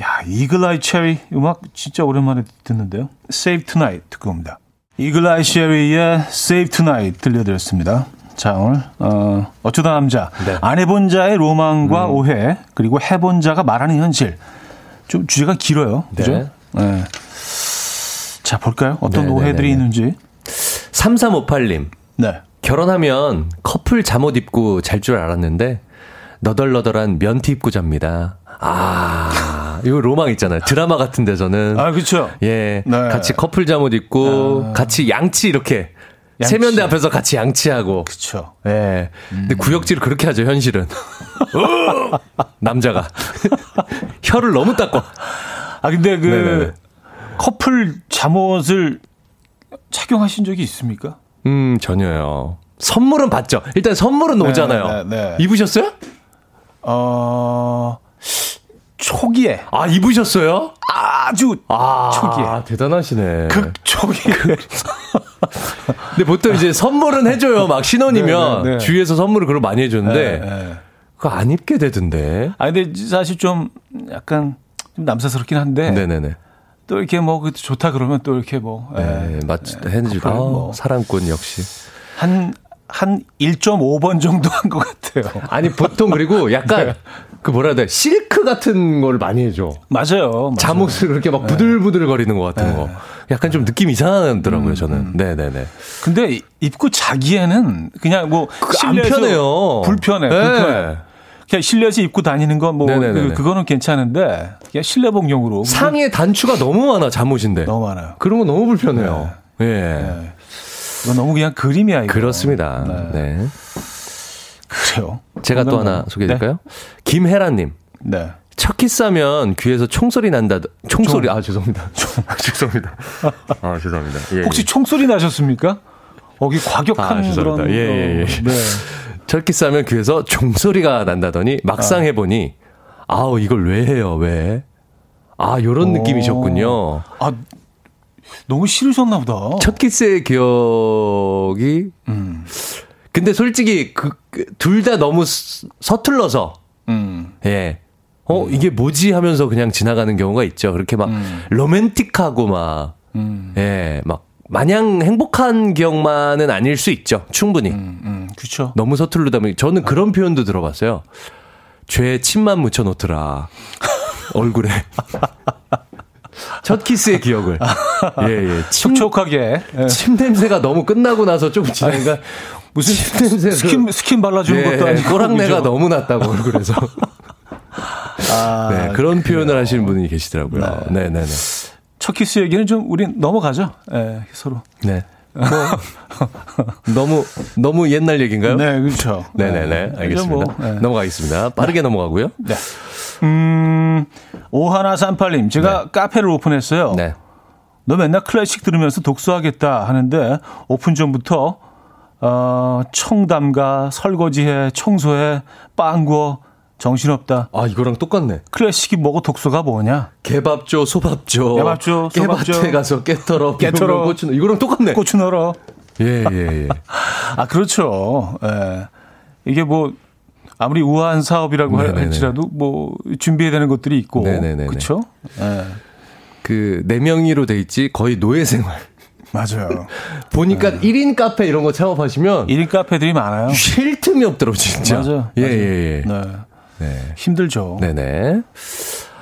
야, 이글아이 체리 음악 진짜 오랜만에 듣는데요. Save Tonight 듣고 옵니다. 이글아이 체리의 Save Tonight 들려드렸습니다. 자, 오늘, 어, 어쩌다 남자. 네. 안 해본 자의 로망과 음. 오해, 그리고 해본 자가 말하는 현실. 좀 주제가 길어요. 네. 그죠? 네. 자, 볼까요? 어떤 네네네네. 오해들이 있는지.
3358님. 네. 결혼하면 커플 잠옷 입고 잘 줄 알았는데 너덜너덜한 면티 입고 잡니다. 아, 이거 로망 있잖아요. 드라마 같은 데서는.
아, 그렇죠.
예. 네. 같이 커플 잠옷 입고 아. 같이 양치 이렇게 양치. 세면대 앞에서 같이 양치하고.
그렇죠.
예. 음. 근데 구역질을 그렇게 하죠, 현실은. 남자가 혀를 너무 닦고.
아, 근데 그 네네네. 커플 잠옷을 착용하신 적이 있습니까?
음, 전혀요. 선물은 받죠. 일단 선물은 네, 오잖아요. 네, 네. 입으셨어요?
어, 초기에.
아, 입으셨어요?
아주 아, 초기에.
대단하시네.
극 초기에.
근데 보통 이제 선물은 해줘요. 막 신혼이면 네, 네, 네. 주위에서 선물을 그걸 많이 해주는데 그거 안 입게 되던데.
아, 근데 사실 좀 약간 좀 남사스럽긴 한데. 네네네. 또 이렇게 뭐그 좋다 그러면 또 이렇게 뭐
네, 예, 맞지 예, 해주고 아, 뭐 사랑꾼 역시
한 한 1.5번 정도 한 것 같아요.
아니 보통 그리고 약간 네. 그 뭐라 해야 돼 실크 같은 걸 많이 해줘.
맞아요. 맞아요.
잠옷을 그렇게 막 부들부들 거리는 것 같은 네. 거. 약간 좀 느낌 이상하더라고요 음, 저는. 음. 네네네.
근데 입고 자기에는 그냥
뭐안 편해요.
불편해. 네. 불편해. 그냥 실내에서 입고 다니는 건뭐 그, 그거는 괜찮은데 그냥 실내복용으로
상의 단추가 너무 많아 잠옷인데
너무 많아요.
그런 거 너무 불편해요. 네. 예. 네.
이거 너무 그냥 그림이야 이거.
그렇습니다. 네. 네.
그래요.
제가 또 하나 소개해드릴까요? 네. 김혜라님. 네. 첫 키스하면 귀에서 총소리 난다. 총소리. 총. 아 죄송합니다. 총. 죄송합니다. 아 죄송합니다.
예, 혹시 예. 총소리 나셨습니까? 거기 과격한 아, 그런.
예, 예, 예. 네. 철키스 하면 귀에서 종소리가 난다더니 막상 아. 해보니 아우 이걸 왜 해요 왜? 아 요런 오. 느낌이셨군요.
아 너무 싫으셨나 보다.
첫 키스의 기억이. 음. 근데 솔직히 그 둘 다 너무 서툴러서. 음. 예. 어 음. 이게 뭐지 하면서 그냥 지나가는 경우가 있죠. 그렇게 막 음. 로맨틱하고 막. 음. 예, 막 마냥 행복한 기억만은 아닐 수 있죠. 충분히. 음,
음, 그렇죠.
너무 서툴르다 보니 저는 그런 표현도 들어봤어요. 죄에 침만 묻혀 놓더라. 얼굴에. 첫 키스의 기억을. 예, 예.
침, 촉촉하게.
예. 침 냄새가 너무 끝나고 나서 조금 지나니까
무슨 스킨 스킨 발라주는 예, 것도 아니고
꼬랑내가 너무 났다고 얼굴에서. 아, 네, 그런 표현을 그래요. 하시는 분이 계시더라고요. 네, 네, 네. 네.
첫 키스 얘기는 좀 우린 넘어가죠. 예, 서로.
네. 뭐 너무 너무 옛날 얘기인가요?
네, 그렇죠.
네 네네. 네, 알겠습니다. 뭐, 네. 넘어가겠습니다. 빠르게 네. 넘어가고요.
네. 음, 오하나 삼팔님, 제가 네. 카페를 오픈했어요. 네. 너 맨날 클래식 들으면서 독서하겠다 하는데 오픈 전부터 어, 청담가, 설거지해, 청소해, 빵 구워 정신없다.
아, 이거랑 똑같네.
클래식이 뭐고 독서가 뭐냐?
개밥조, 소밥조.
개밥조, 소밥조.
깨밭에 가서 깨털어. 깨털어. 고추, 이거랑 똑같네.
고추 넣어.
예, 예, 예.
아, 그렇죠. 예. 이게 뭐, 아무리 우아한 사업이라고 네네네. 할지라도 뭐, 준비해야 되는 것들이 있고. 네네네. 그렇죠? 예.
그, 네 명이로 돼 있지 거의 노예 생활.
맞아요.
보니까 네. 1인 카페 이런 거 창업하시면
1인 카페들이 많아요.
쉴 틈이 없더라고 진짜.
맞아요.
예, 맞아요. 예, 예.
네. 네. 힘들죠.
네네.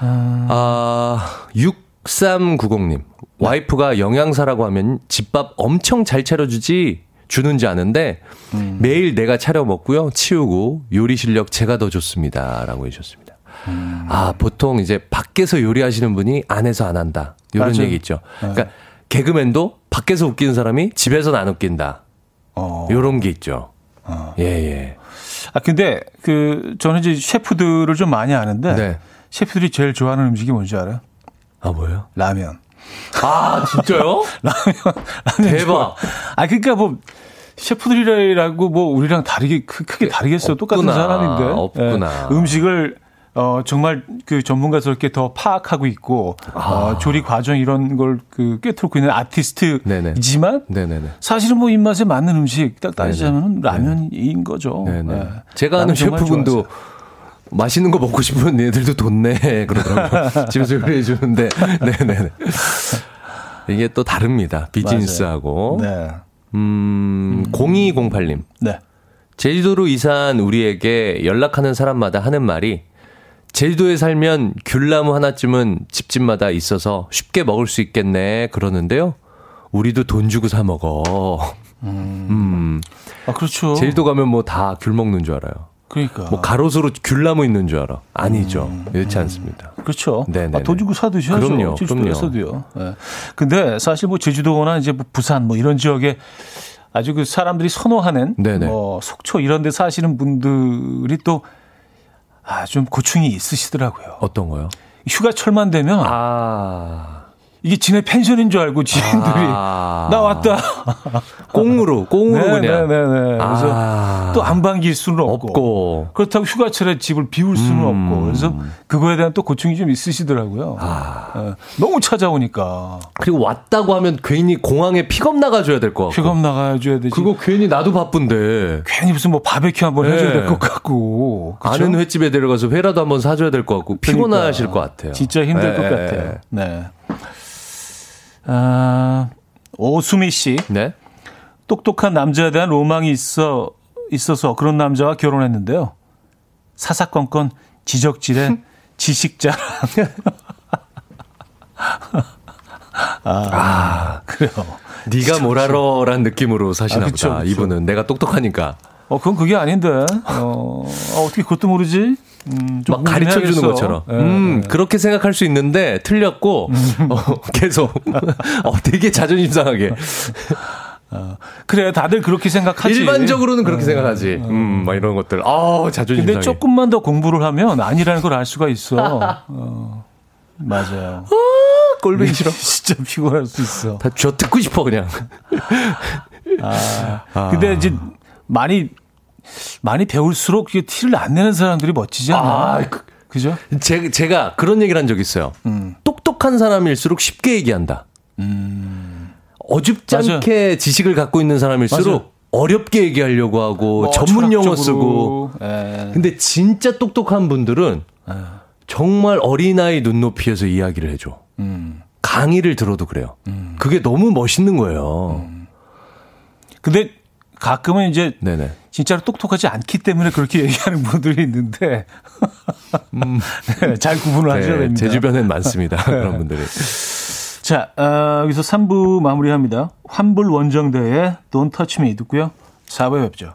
음... 아, 6390님. 와이프가 영양사라고 하면 집밥 엄청 잘 차려주지 주는지 아는데 음. 매일 내가 차려 먹고요 치우고 요리 실력 제가 더 좋습니다라고 해 주셨습니다. 음. 아, 보통 이제 밖에서 요리하시는 분이 안에서 안 한다. 이런 맞아요. 얘기 있죠. 네. 그러니까 개그맨도 밖에서 웃기는 사람이 집에서는 안 웃긴다. 어. 요런 게 있죠. 어. 예, 예.
아, 근데 그 저는 이제 셰프들을 좀 많이 아는데 네. 셰프들이 제일 좋아하는 음식이 뭔지 알아요?
아, 뭐예요?
라면.
아, 진짜요?
라면. 라면
대박. 좋아.
아, 그러니까 뭐 셰프들이라고 뭐 우리랑 다르게 크게 다르겠어요. 똑같은 사람인데.
없구나.
예, 음식을 어, 정말 그 전문가스럽게 더 파악하고 있고, 아. 어, 조리 과정 이런 걸 그 꿰뚫고 있는 아티스트이지만, 네네. 사실은 뭐 입맛에 맞는 음식 딱 따지자면 라면인 거죠. 네.
제가 아는 셰프분도 맛있는 거 먹고 싶은 애들도 돈내 그러더라고요. 집에서 요리해 주는데, 네네네. 이게 또 다릅니다. 비즈니스하고. 네. 음, 0208님. 네. 제주도로 이사한 우리에게 연락하는 사람마다 하는 말이 제주도에 살면 귤나무 하나쯤은 집집마다 있어서 쉽게 먹을 수 있겠네 그러는데요. 우리도 돈 주고 사 먹어. 음. 음.
아, 그렇죠.
제주도 가면 뭐 다 귤 먹는 줄 알아요.
그러니까.
뭐 가로수로 귤나무 있는 줄 알아. 아니죠. 음. 그렇지 않습니다.
그렇죠. 네네. 아, 돈 주고 사드셔야죠. 그럼요. 제주도에서도요. 네. 근데 사실 뭐 제주도나 이제 뭐 부산 뭐 이런 지역에 아주 그 사람들이 선호하는 네네. 뭐 속초 이런 데 사시는 분들이 또 아, 좀 고충이 있으시더라고요.
어떤 거요?
휴가철만 되면 아. 이게 지네 펜션인 줄 알고 지인들이 아~ 나 왔다.
꽁으로 꽁으로 네, 그냥.
네네네. 네. 그래서 아~ 또안 반길 수는 없고. 없고. 그렇다고 휴가철에 집을 비울 수는 음~ 없고. 그래서 그거에 대한 또 고충이 좀 있으시더라고요. 아~ 네. 너무 찾아오니까.
그리고 왔다고 하면 괜히 공항에 픽업 나가줘야 될 것 같고.
픽업 나가줘야 되지.
그거 괜히 나도 바쁜데.
괜히 무슨 뭐 바베큐 한번 네. 해줘야 될 것 같고.
그쵸? 아는 횟집에 데려가서 회라도 한번 사줘야 될 것 같고. 피곤하실 그러니까. 것 같아요.
진짜 힘들 네. 것 같아요. 네. 아, 오수미 씨. 네. 똑똑한 남자에 대한 로망이 있어 있어서 그런 남자와 결혼했는데요. 사사건건 지적질의 지식자랑.
아, 아, 그래요. 네가 뭘 알아란 느낌으로 사시나 아, 그쵸, 보다. 그쵸. 이분은 내가 똑똑하니까.
어, 그건 그게 아닌데. 어, 어 어떻게 그것도 모르지?
음, 막 가르쳐 주는 것처럼. 네, 음, 네. 그렇게 생각할 수 있는데 틀렸고 음. 어, 계속 어, 되게 자존심 상하게.
어, 그래, 다들 그렇게 생각하지.
일반적으로는 그렇게 네. 생각하지. 음, 막 이런 것들. 아, 자존심
근데 상해. 조금만 더 공부를 하면 아니라는 걸 알 수가 있어. 어, 맞아요.
아, 꼴보기 싫어.
진짜 피곤할 수 있어.
다쥐 듣고 싶어, 그냥.
아, 아. 근데 이제 많이 많이 배울수록 티를 안 내는 사람들이 멋지지 않아? 아, 그, 그죠?
제, 제가 그런 얘기를 한적 있어요. 음. 똑똑한 사람일수록 쉽게 얘기한다. 음. 어줍지 맞아. 않게 지식을 갖고 있는 사람일수록 맞아. 어렵게 얘기하려고 하고 뭐, 전문 용어 쓰고. 에. 예. 근데 진짜 똑똑한 분들은 에. 정말 어린아이 눈높이에서 이야기를 해줘. 음. 강의를 들어도 그래요. 음. 그게 너무 멋있는 거예요. 음.
근데 가끔은 이제 네네. 진짜로 똑똑하지 않기 때문에 그렇게 얘기하는 분들이 있는데 음. 네, 잘 구분을 하셔야 네, 됩니다.
제 주변엔 많습니다. 네. 그런 분들이.
자, 어, 여기서 3부 마무리합니다. 환불 원정대의 Don't Touch Me 듣고요. 4부에 뵙죠.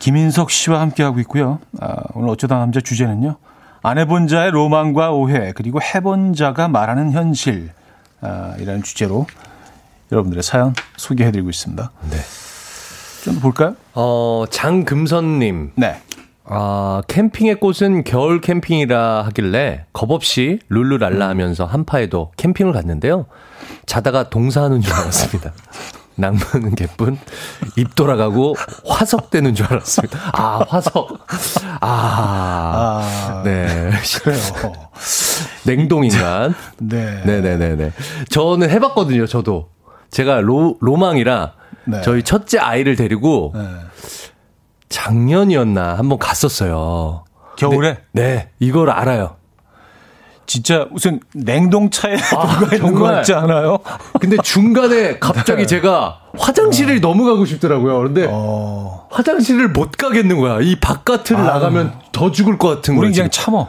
김인석 씨와 함께하고 있고요. 아, 오늘 어쩌다 남자 주제는요. 안 해본 자의 로망과 오해, 그리고 해본 자가 말하는 현실, 아, 이라는 주제로 여러분들의 사연 소개해드리고 있습니다. 네. 좀 볼까요?
어, 장금선님. 네. 아, 캠핑의 꽃은 겨울 캠핑이라 하길래 겁없이 룰루랄라 하면서 한파에도 캠핑을 갔는데요. 자다가 동사하는 줄 알았습니다. 낭만은 개뿐 입 돌아가고 화석 되는 줄 알았습니다. 아 화석. 아, 아 네.
그래요.
냉동 인간. 네. 네네네네. 저는 해봤거든요. 저도 제가 로 로망이라 네. 저희 첫째 아이를 데리고 네. 작년이었나 한번 갔었어요.
겨울에?
네, 네 이걸 알아요.
진짜 무슨 냉동차에 아, 있는 거 같지 않아요?
근데 중간에 갑자기 네. 제가 화장실을 어. 너무 가고 싶더라고요. 그런데 어. 화장실을 못 가겠는 거야. 이 바깥을 아. 나가면 더 죽을 것 같은 거야.
우리 그냥 참어.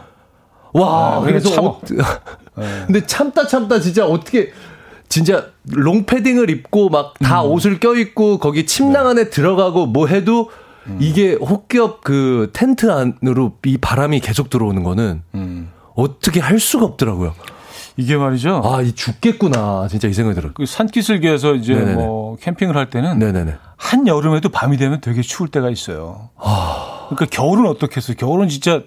와, 아, 그래서 참어. 어, 네. 근데 참다 참다 진짜 어떻게 진짜 롱패딩을 입고 막다 음. 옷을 껴입고 거기 침낭 네. 안에 들어가고 뭐 해도 음. 이게 혹겹 그 텐트 안으로 이 바람이 계속 들어오는 거는 음. 어떻게 할 수가 없더라고요.
이게 말이죠.
아, 이 죽겠구나. 진짜 이 생각이 들어요.
그 산기슭에서 이제 네네네. 뭐 캠핑을 할 때는 네네네. 한 여름에도 밤이 되면 되게 추울 때가 있어요. 아... 그러니까 겨울은 어떻겠어요? 겨울은 진짜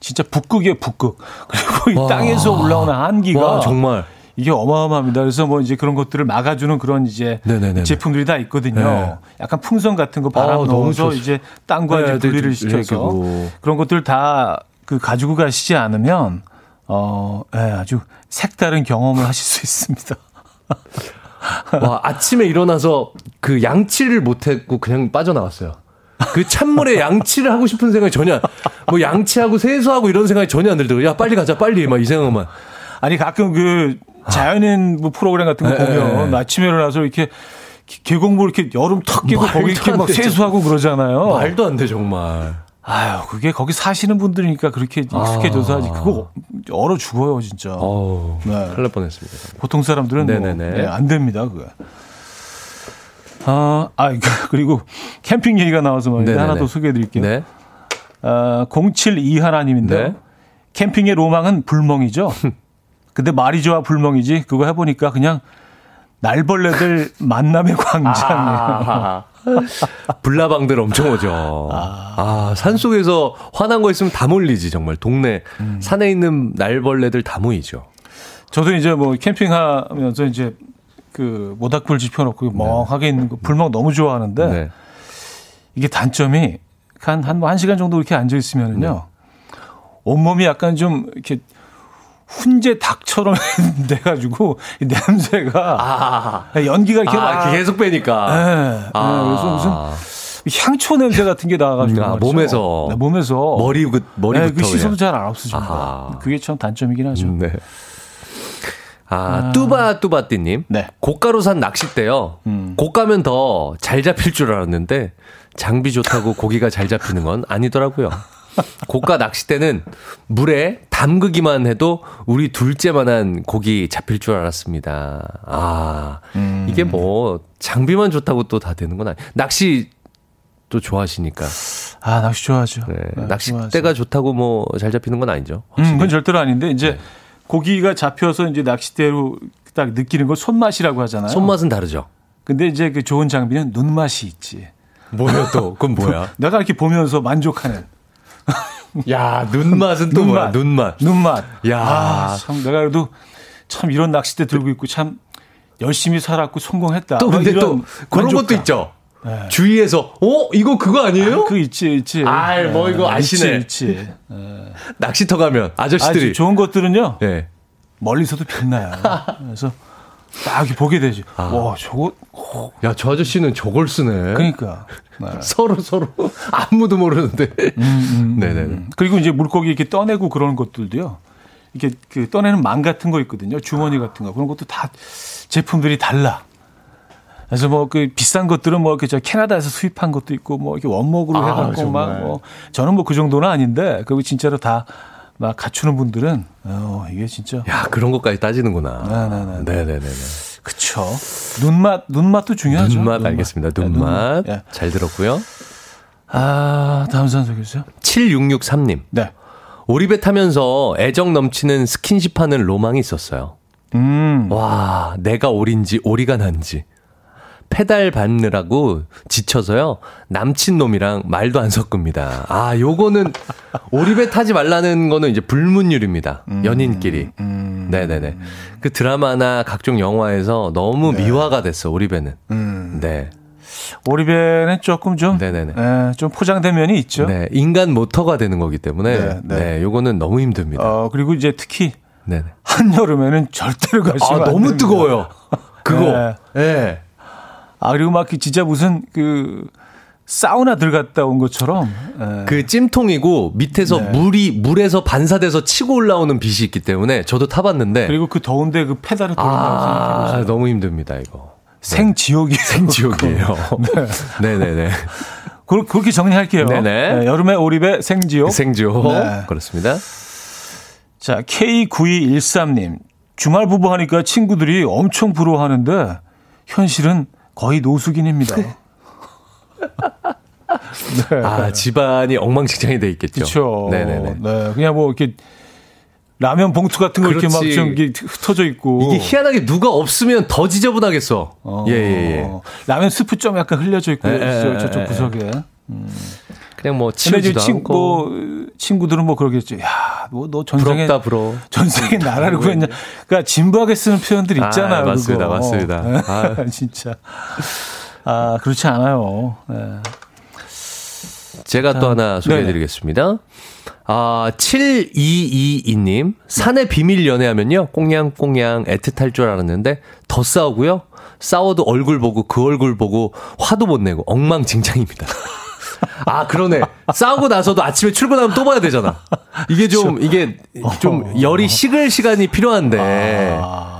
진짜 북극이에요, 북극. 그리고 이 와... 땅에서 올라오는 한기가 와,
정말
이게 어마어마합니다. 그래서 뭐 이제 그런 것들을 막아주는 그런 이제 네네네. 제품들이 다 있거든요. 네. 약간 풍선 같은 거 바람 아, 넣어서 이제 땅과 네, 이제 분리를 시켜서 그런 것들 다 그 가지고 가시지 않으면 어, 예, 아주 색다른 경험을 하실 수 있습니다.
와, 아침에 일어나서 그 양치를 못했고 그냥 빠져나왔어요. 그 찬물에 양치를 하고 싶은 생각이 전혀, 뭐 양치하고 세수하고 이런 생각이 전혀 안 들더라고요. 야, 빨리 가자, 빨리. 막 이 생각만.
아니, 가끔 그 자연인 뭐 프로그램 같은 거 네, 보면 네. 아침에 일어나서 이렇게 계곡물 이렇게 여름 턱 끼고 거기 이렇게 막 세수하고 그러잖아요.
말도 안 돼, 정말.
아유, 그게 거기 사시는 분들이니까 그렇게 익숙해져서 하지. 그거 얼어 죽어요, 진짜.
어우, 네. 큰일 날 뻔했습니다.
보통 사람들은 뭐, 네, 안 됩니다, 그거. 아, 아, 그리고 캠핑 얘기가 나와서 말인데 하나 더 소개해 드릴게요. 네. 아, 072 하나님인데요. 네. 캠핑의 로망은 불멍이죠. 근데 말이 좋아 불멍이지. 그거 해보니까 그냥 날벌레들 만남의 광장이에요. 아,
불나방들 엄청 오죠. 아, 아 산속에서 화난 거 있으면 다 몰리지, 정말. 동네, 음. 산에 있는 날벌레들 다 모이죠.
저도 이제 뭐 캠핑하면서 이제 그 모닥불 지펴놓고 네. 멍하게 있는 거 불멍 너무 좋아하는데 네. 이게 단점이 한, 한, 한 시간 정도 이렇게 앉아있으면은요. 네. 온몸이 약간 좀 이렇게 훈제 닭처럼 돼가지고 냄새가 아. 연기가 이렇게 아,
막 계속 빼니까.
네. 아. 네. 그래서 무슨 향초 냄새 같은 게 나와가지고
아, 몸에서
네, 몸에서
머리 그 머리부터
네, 그 씻어도 잘 안 없어집니다. 아. 그게 참 단점이긴 하죠.
음, 네. 아, 뚜바 뚜바띠님. 네. 고가로 산 낚싯대요. 음. 고가면 더 잘 잡힐 줄 알았는데 장비 좋다고 고기가 잘 잡히는 건 아니더라고요. 고가 낚싯대는 물에 담그기만 해도 우리 둘째만한 고기 잡힐 줄 알았습니다. 아, 음. 이게 뭐 장비만 좋다고 또 다 되는 건 아니. 낚시 또 좋아하시니까.
아, 낚시 좋아하죠.
네. 네, 낚싯대가 좋아하죠. 좋다고 뭐 잘 잡히는 건 아니죠.
음, 그건 절대로 아닌데 이제 네. 고기가 잡혀서 이제 낚싯대로 딱 느끼는 걸 손맛이라고 하잖아요.
손맛은 다르죠.
근데 이제 그 좋은 장비는 눈맛이 있지.
뭐야 또? 그건 뭐야?
내가 이렇게 보면서 만족하는.
야, 눈맛은 또 눈맛. 뭐야? 눈맛.
눈맛.
야.
아, 참 내가 그래도 참 이런 낚싯대 들고 있고 참 열심히 살았고 성공했다.
또 근데 또 그런. 것도 있죠. 네. 주위에서 어 이거 그거 아니에요?
아, 그 있지 있지.
아뭐 이거 아시네.
있지. 있지. 네.
낚시터 가면 아저씨들이
아, 좋은 것들은요. 네. 멀리서도 빛나요. 그래서 딱 보게 되죠. 아. 와, 저거.
야, 저 아저씨는 저걸 쓰네.
그러니까.
네. 서로 서로 아무도 모르는데. 음,
음, 네네. 음. 그리고 이제 물고기 이렇게 떠내고 그런 것들도요. 이렇게 그 떠내는 망 같은 거 있거든요. 주머니 같은 거. 그런 것도 다 제품들이 달라. 그래서 뭐 그 비싼 것들은 뭐 이렇게 저 캐나다에서 수입한 것도 있고 뭐 이렇게 원목으로 아, 해갖고 막 뭐 저는 뭐 그 정도는 아닌데 그리고 진짜로 다 막 갖추는 분들은 어 이게 진짜
야 그런 것까지 따지는구나. 네네네. 네네네.
그쵸. 눈맛, 눈맛도 중요하죠.
눈맛, 눈맛. 알겠습니다. 눈맛. 네, 눈맛. 네. 잘 들었고요.
아, 다음 사연 소개해 주세요.
7663님. 네. 오리배 타면서 애정 넘치는 스킨십 하는 로망이 있었어요. 음. 와, 내가 오리인지 오리가 난지. 페달 밟느라고 지쳐서요. 남친 놈이랑 말도 안 섞습니다. 아, 요거는 오리배 타지 말라는 거는 이제 불문율입니다. 음, 연인끼리. 음, 네네네. 그 드라마나 각종 영화에서 너무 네. 미화가 됐어, 오리배는. 음. 네.
오리배는 조금 좀, 네네네. 네, 좀 포장된 면이 있죠.
네. 인간 모터가 되는 거기 때문에. 네, 네. 네 요거는 너무 힘듭니다.
어, 그리고 이제 특히. 네네. 한여름에는 절대로 가시면
아, 너무 뜨거워요. 그거. 네. 네.
아, 그리고 막그 진짜 무슨 그, 사우나 들어갔다 온 것처럼
에. 그 찜통이고 밑에서 네. 물이 물에서 반사돼서 치고 올라오는 빛이 있기 때문에 저도 타봤는데
그리고 그 더운데 그 페달을
돌리면서 아, 너무 힘듭니다 이거
생지옥이
생지옥이에요. 네, 네, 네.
그렇게 정리할게요. 네네. 네, 여름의 오립의 생지옥.
생지옥. 네. 그렇습니다.
자, K9213님. 주말 부부 하니까 친구들이 엄청 부러워하는데 현실은 거의 노숙인입니다. 네.
아, 집안이 엉망진창이 돼 있겠죠.
그렇죠. 네네네. 네, 그냥 뭐 이렇게 라면 봉투 같은 거 그렇지. 이렇게 막 좀 흩어져 있고
이게 희한하게 누가 없으면 더 지저분하겠어.
어, 예, 예, 예. 라면 스프 좀 약간 흘려져 있고 예, 예, 저쪽 구석에. 음.
그냥 뭐 치우지도 친, 않고. 뭐
친구들은 뭐 그러겠죠. 야, 뭐 너 전생에
부럽다 부러.
전생에 나라를 구했냐. 그러니까 진부하게 쓰는 표현들 아, 있잖아요. 아,
맞습니다, 그거. 맞습니다.
아. 진짜. 아 그렇지 않아요. 네.
제가 자, 또 하나 소개해드리겠습니다. 아, 7222님. 산의 비밀 연애하면요. 꽁냥꽁냥 애틋할 줄 알았는데 더 싸우고요. 싸워도 얼굴 보고 그 얼굴 보고 화도 못 내고 엉망진창입니다. 아, 그러네. 싸우고 나서도 아침에 출근하면 또 봐야 되잖아. 이게 좀, 이게 좀 열이 식을 시간이 필요한데. 아.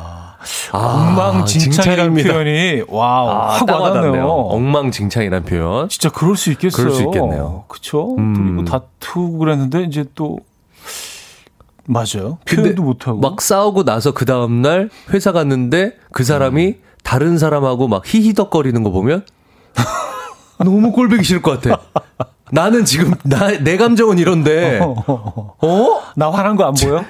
아, 엉망진창이라는 표현이 와 아, 확 와닿네요.
엉망진창이라는 표현.
진짜 그럴 수 있겠어요.
그럴 수 있겠네요.
그렇죠. 음. 그리고 다투고 그랬는데 이제 또 맞아요. 표현도 못 하고
막 싸우고 나서 그 다음 날 회사 갔는데 그 사람이 음. 다른 사람하고 막 히히덕거리는 거 보면 너무 꼴보기 싫을 것 같아. 나는 지금 나 내 감정은 이런데 어?
나 화난 거 안 보여?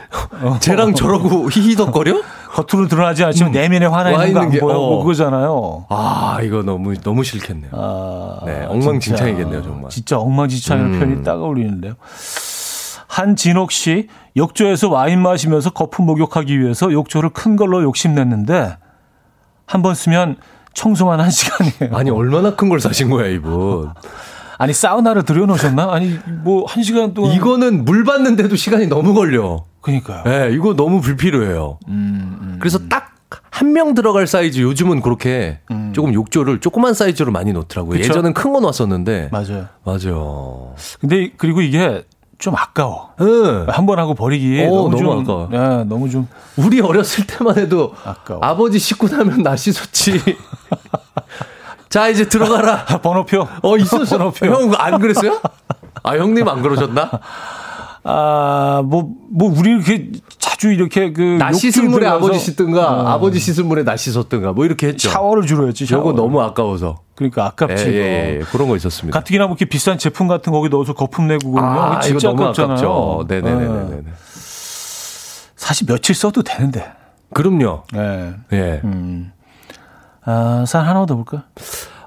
쟤 랑 저러고 히히덕거려?
겉으로 드러나지 않지만 음. 내면에 화나 있는 거 안 보여? 어. 뭐 그거잖아요.
아 이거 너무 너무 싫겠네요. 아, 네, 엉망진창이겠네요 정말.
진짜 엉망진창이라는 음. 표현이 딱 어울리는데요. 한진옥 씨 욕조에서 와인 마시면서 거품 목욕하기 위해서 욕조를 큰 걸로 욕심냈는데 한 번 쓰면 청소만 한 시간이에요.
아니 얼마나 큰 걸 사신 거야 이분.
아니 사우나를 들여놓으셨나? 아니 뭐 한 시간 동안
이거는 물 받는데도 시간이 너무 걸려.
그러니까요.
네, 이거 너무 불필요해요. 음, 음, 그래서 딱 한 명 들어갈 사이즈 요즘은 그렇게 음. 조금 욕조를 조그만 사이즈로 많이 놓더라고요. 그쵸? 예전엔 큰 거 놨었는데.
맞아요.
맞아요.
근데 그리고 이게 좀 아까워. 네. 한번 하고 버리기 오, 너무, 너무 좀, 아까워. 네, 너무 좀
우리 어렸을 때만 해도 아까워. 아버지 씻고 나면 나 씻었지. 자 이제 들어가라.
번호표.
어 있었어. 번호표. 형 안 그랬어요? 아 형님 안 그러셨나?
아, 뭐, 뭐, 우리 이렇게 자주 이렇게 그.
나 씻은 물에 아버지 씻든가, 어. 아버지 씻은 물에 나 씻었든가, 뭐 이렇게 했죠.
샤워를 주로 했지, 샤워.
요거 너무 아까워서.
그러니까 아깝지. 예,
예, 예. 그런 거 있었습니다.
가뜩이나 뭐 이렇게 비싼 제품 같은 거기 넣어서 거품 내고 그러면 아, 진짜 이거 너무 아깝잖아요. 아깝죠.
네네네네. 네.
사실 며칠 써도 되는데.
그럼요.
네. 예. 음. 아, 산 하나 더 볼까?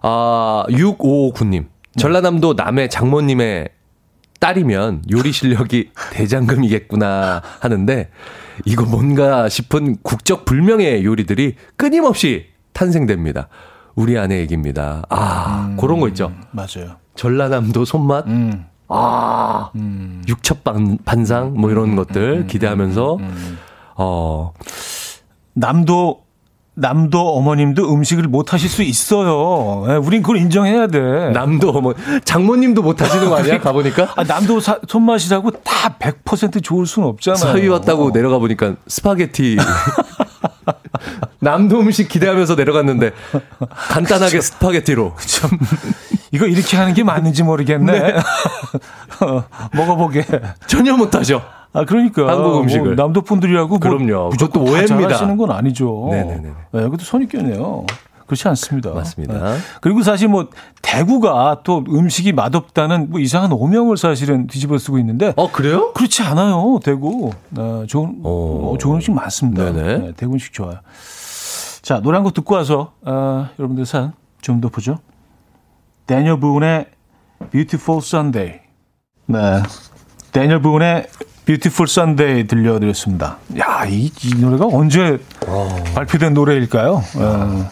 아, 6559님. 전라남도 남해 장모님의 딸이면 요리 실력이 대장금이겠구나 하는데 이거 뭔가 싶은 국적 불명의 요리들이 끊임없이 탄생됩니다. 우리 아내 얘기입니다. 아, 음, 그런 거 있죠.
맞아요.
전라남도 손맛. 음. 아, 음. 육첩 반, 반상 뭐 이런 음, 것들 음, 음, 기대하면서 어
남도 남도 어머님도 음식을 못 하실 수 있어요. 네, 우린 그걸 인정해야 돼.
남도 어머 장모님도 못 하시는 거 아니야? 가 보니까.
아, 남도 사, 손맛이라고 다 100% 좋을 수는 없잖아요.
사위 왔다고 어. 내려가 보니까 스파게티 남도 음식 기대하면서 내려갔는데 간단하게 그쵸. 스파게티로.
그쵸. 이거 이렇게 하는 게 맞는지 모르겠네. 네. 어, 먹어보게.
전혀 못하죠.
아 그러니까
한국 음식을
뭐 남도 분들이라고 뭐
그럼요.
무조건 오해입니다. 잘하시는 건 아니죠. 네네네. 네, 그것도 선입견이에요. 그렇지 않습니다.
맞습니다. 네.
그리고 사실 뭐 대구가 또 음식이 맛없다는 뭐 이상한 오명을 사실은 뒤집어 쓰고 있는데.
어 그래요?
그렇지 않아요. 대구 네, 좋은 어, 좋은 음식 많습니다. 네, 대구 음식 좋아요. 자 노래 한 곡 듣고 와서 어, 여러분들 산 좀 더 보죠. 데니얼 부운의 Beautiful Sunday. 네. 데니얼 부운의 Beautiful Sunday 들려드렸습니다. 야, 이, 이 노래가 언제 오. 발표된 노래일까요? 어.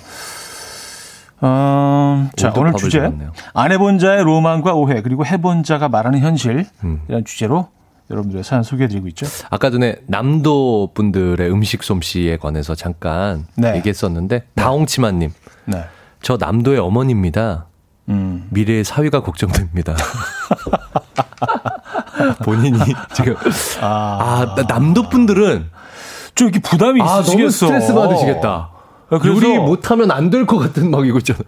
어, 자, 오늘 주제. 안 해본 자의 로망과 오해, 그리고 해본 자가 말하는 현실. 음. 이런 주제로 여러분들의 사연 소개해드리고 있죠.
아까 전에 남도 분들의 음식 솜씨에 관해서 잠깐 네. 얘기했었는데, 네. 다홍치마님. 네. 저 남도의 어머니입니다. 음. 미래의 사위가 걱정됩니다. 본인이 지금 아, 아 남도 분들은
좀 이렇게 부담이 아, 있으시겠어.
너무 스트레스 받으시겠다. 아, 요리 못하면 안 될 것 같은 막 이거 있잖아요.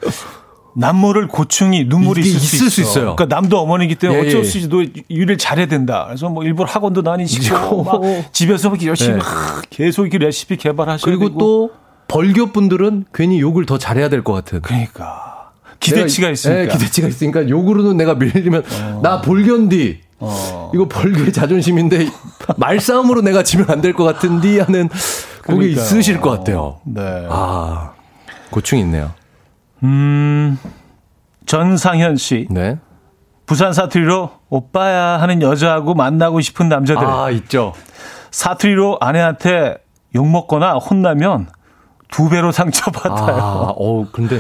남모를 고충이 눈물이 있을,
있을 수, 있어.
요 그러니까 남도 어머니기 때문에 예, 어쩔 예. 수 없이 너 요리를 잘해야 된다. 그래서 뭐 일부러 학원도 다니시고 막 집에서 막 열심히 네. 계속 이렇게 레시피 개발하시고
그리고 되고. 또 벌교 분들은 괜히 욕을 더 잘해야 될 것 같은.
그러니까 기대치가 있으니까. 네,
기대치가 있으니까 욕으로는 내가 밀리면 어. 나 볼견디 어. 이거 벌교의 자존심인데 말싸움으로 내가 지면 안 될 것 같은디 하는 그게 있으실 것 같아요. 네. 아 고충이 있네요.
음 전상현 씨. 네. 부산 사투리로 오빠야 하는 여자하고 만나고 싶은 남자들.
아 있죠.
사투리로 아내한테 욕 먹거나 혼나면 두 배로 상처받아요. 아,
어 근데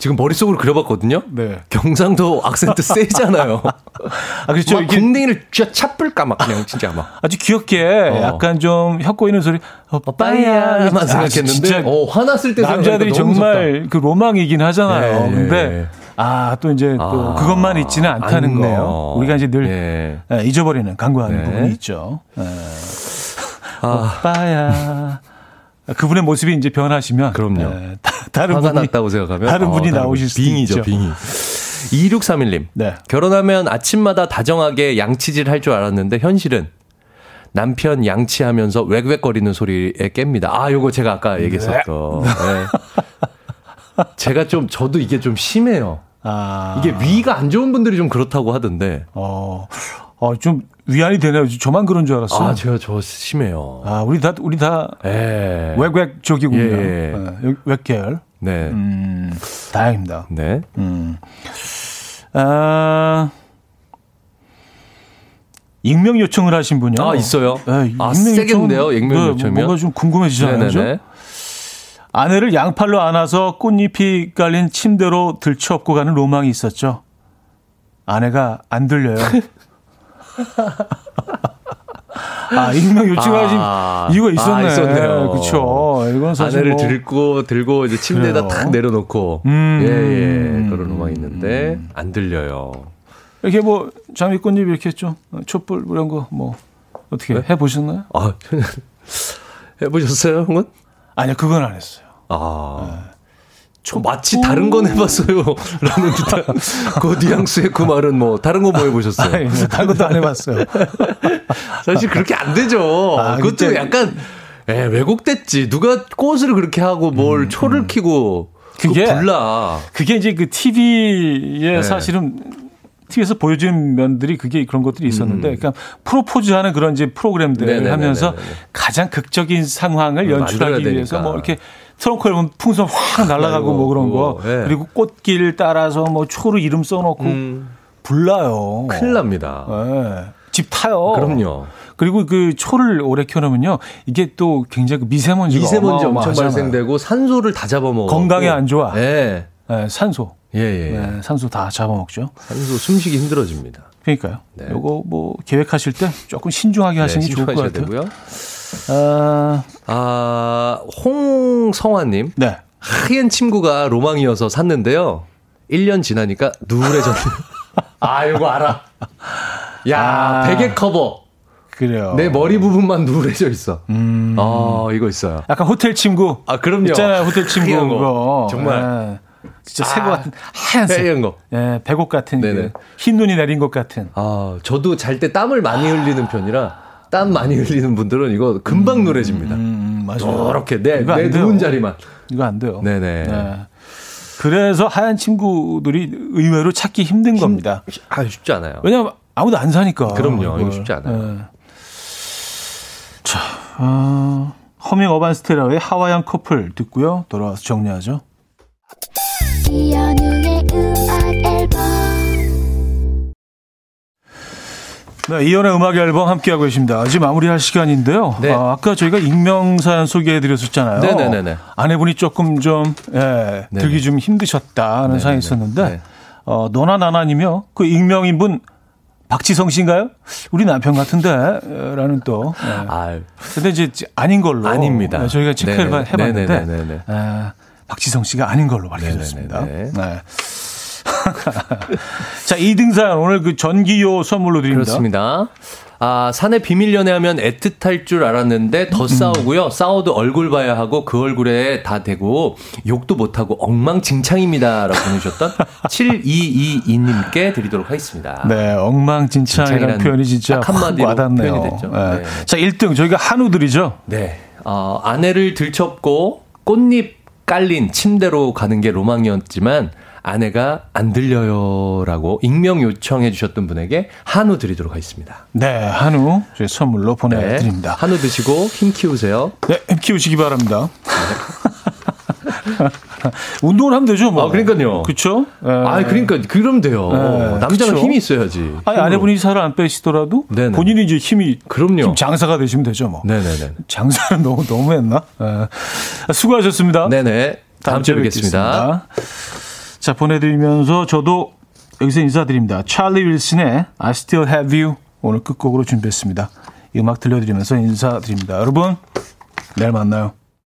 지금 머릿속으로 그려봤거든요. 네. 경상도 악센트 세잖아요. 아, 그렇죠. 막 궁뎅이를 쥐어 차뿔까 막 그냥 진짜 막.
아주 귀엽게 어. 약간 좀 혀꼬이는 소리
오빠야만 아, 생각했는데 어, 화났을 때
남자들이 정말 그 로망이긴 하잖아요. 네. 근데 아, 또 이제 또 아, 그것만 있지는 않다는 거. 우리가 이제 늘 네. 네, 잊어버리는 간과하는 네. 부분이 있죠. 네. 아. 오빠야. 그분의 모습이 이제 변하시면
그럼요. 네, 다른 화가 분이, 났다고 생각하면
다른 어, 분이 나오실 수
빙이죠,
있죠.
빙이. 2631님. 네. 결혼하면 아침마다 다정하게 양치질 할 줄 알았는데 현실은 남편 양치하면서 웩웩거리는 소리에 깹니다. 아, 요거 제가 아까 얘기했었던. 네. 제가 좀 저도 이게 좀 심해요. 아. 이게 위가 안 좋은 분들이 좀 그렇다고 하던데. 어.
어, 좀 위안이 되네요. 저만 그런 줄 알았어요.
아, 제가 저 심해요.
아, 우리 다, 우리 다. 예. 웩웩 쪽이군요. 예. 예. 웩 계열. 네. 음, 다행입니다. 네. 음. 아, 익명 요청을 하신 분이요.
아, 있어요? 네, 아, 세겠는데요, 익명 네, 요청이면?
뭔가 좀 궁금해지잖아요. 네네네. 아내를 양팔로 안아서 꽃잎이 깔린 침대로 들쳐업고 가는 로망이 있었죠. 아내가 안 들려요. 아, 익명 요청하신 아, 이유가 있었네. 아, 있었네요. 그렇죠.
이건 사실 아내를 뭐... 들고 들고 이제 침대에다 그래요. 탁 내려놓고 음, 예, 예. 그런 음악이 있는데 음. 안 들려요.
이렇게 뭐 장미꽃잎 이렇게 좀 촛불 이런 거 뭐 어떻게 네? 해 보셨나요? 아,
해 보셨어요, 형은?
아니요, 그건 안 했어요. 아.
네. 저 마치 다른 건 해봤어요. 라는 듯한 그 뉘앙스의 그 말은 뭐 다른 거 뭐 해보셨어요? 아니,
다른 것도 안 해봤어요.
사실 그렇게 안 되죠. 아, 그것도 진짜. 약간 에, 왜곡됐지. 누가 꽃을 그렇게 하고 뭘 음, 초를 키고 그게 불라.
그게 이제 그 TV에 네. 사실은 TV에서 보여주는 면들이 그게 그런 것들이 있었는데, 음. 그러니까 프로포즈하는 그런 이제 프로그램들 을 하면서 가장 극적인 상황을 음, 연출하기 위해서 뭐 이렇게 트렁크 열면 풍선 확 날아가고 뭐 그런 거. 네. 그리고 꽃길 따라서 뭐 초로 이름 써놓고 음. 불나요.
큰일 납니다.
네. 집 타요.
그럼요.
그리고 그 초를 오래 켜놓으면요. 이게 또 굉장히 그 미세먼지가
미세먼지 엄청 발생되고 산소를 다 잡아먹어.
건강에 안 좋아. 네. 네 산소. 예, 예. 네, 산소 다 잡아먹죠.
산소 숨쉬기 힘들어집니다.
그러니까요. 네. 요거 뭐 계획하실 때 조금 신중하게 하시는 네, 게 좋을 것 같아요. 되고요. 아,
아 홍성화님. 네. 하얀 침구가 로망이어서 샀는데요. 1년 지나니까 누래졌네요. 아, 이거 알아. 야, 아, 베개 커버.
그래요.
내 머리 부분만 누래져 있어. 음. 아, 이거 있어요.
약간 호텔 침구.
아, 그럼요.
있잖아요, 호텔 침구.
거. 정말. 네.
진짜 아, 새거 같은 하얀색. 하얀 거. 예, 백옥 같은 그 흰 눈이 내린 것 같은.
아, 저도 잘 때 땀을 많이 흘리는 편이라 땀 많이 흘리는 분들은 이거 금방 음, 노래집니다. 음, 음, 맞아요. 저렇게 내, 내 누운 자리만.
이거 안 돼요. 네네. 네. 그래서 하얀 친구들이 의외로 찾기 힘든 힘, 겁니다.
아, 쉽지 않아요.
왜냐면 아무도 안 사니까.
그럼요. 이거 쉽지 않아요. 네.
자, 어, 허밍 어반 스테라의 하와이안 커플 듣고요. 돌아와서 정리하죠. 이연우의 음악 앨범 네, 이연의 음악 앨범 함께하고 계십니다. 이제 마무리할 시간인데요. 네. 아, 까 저희가 익명 사연 소개해드렸었잖아요. 네네네. 아내분이 조금 좀, 예, 들기 좀 힘드셨다는 사연이 있었는데, 네. 어, 너나 나나님이요. 그 익명인 분 박지성 씨인가요? 우리 남편 같은데 라는 또. 예. 아, 근데 이제 아닌 걸로
아닙니다. 네,
저희가 체크를 네네. 해봤는데 네 박지성 씨가 아닌 걸로 밝혀졌습니다. 네. 자, 2등 사연 오늘 그 전기요 선물로 드립니다.
그렇습니다. 아, 사내 비밀 연애하면 애틋할 줄 알았는데 더 음. 싸우고요. 싸워도 얼굴 봐야 하고 그 얼굴에 다 대고 욕도 못 하고 엉망진창입니다. 라고 보내주셨던 7222님께 드리도록 하겠습니다.
네, 엉망진창이라는 표현이 진짜 한마디로 와닿네요. 표현이 됐죠. 네. 네. 자, 1등 저희가 한우들이죠.
네. 어, 아내를 들첩고 꽃잎 깔린 침대로 가는 게 로망이었지만 아내가 안 들려요라고 익명 요청해 주셨던 분에게 한우 드리도록 하겠습니다.
네, 한우 저희 선물로 보내드립니다.
네, 한우 드시고 힘 키우세요.
네, 힘 키우시기 바랍니다. 운동을 하면 되죠, 뭐.
아, 그러니까요.
그렇죠?
네. 아, 그러니까 그러면 돼요. 네. 남자는 그쵸? 힘이 있어야지.
아니, 아내분이 살을 안 빼시더라도 네네. 본인이 이제 힘이
그럼요. 힘
장사가 되시면 되죠, 뭐.
네네네.
장사는 너무 너무했나? 네. 수고하셨습니다.
네네. 다음, 다음 주에 뵙겠습니다.
자, 보내드리면서 저도 여기서 인사드립니다. 찰리 윌슨의 I Still Have You 오늘 끝곡으로 준비했습니다. 이 음악 들려드리면서 인사드립니다. 여러분, 내일 만나요.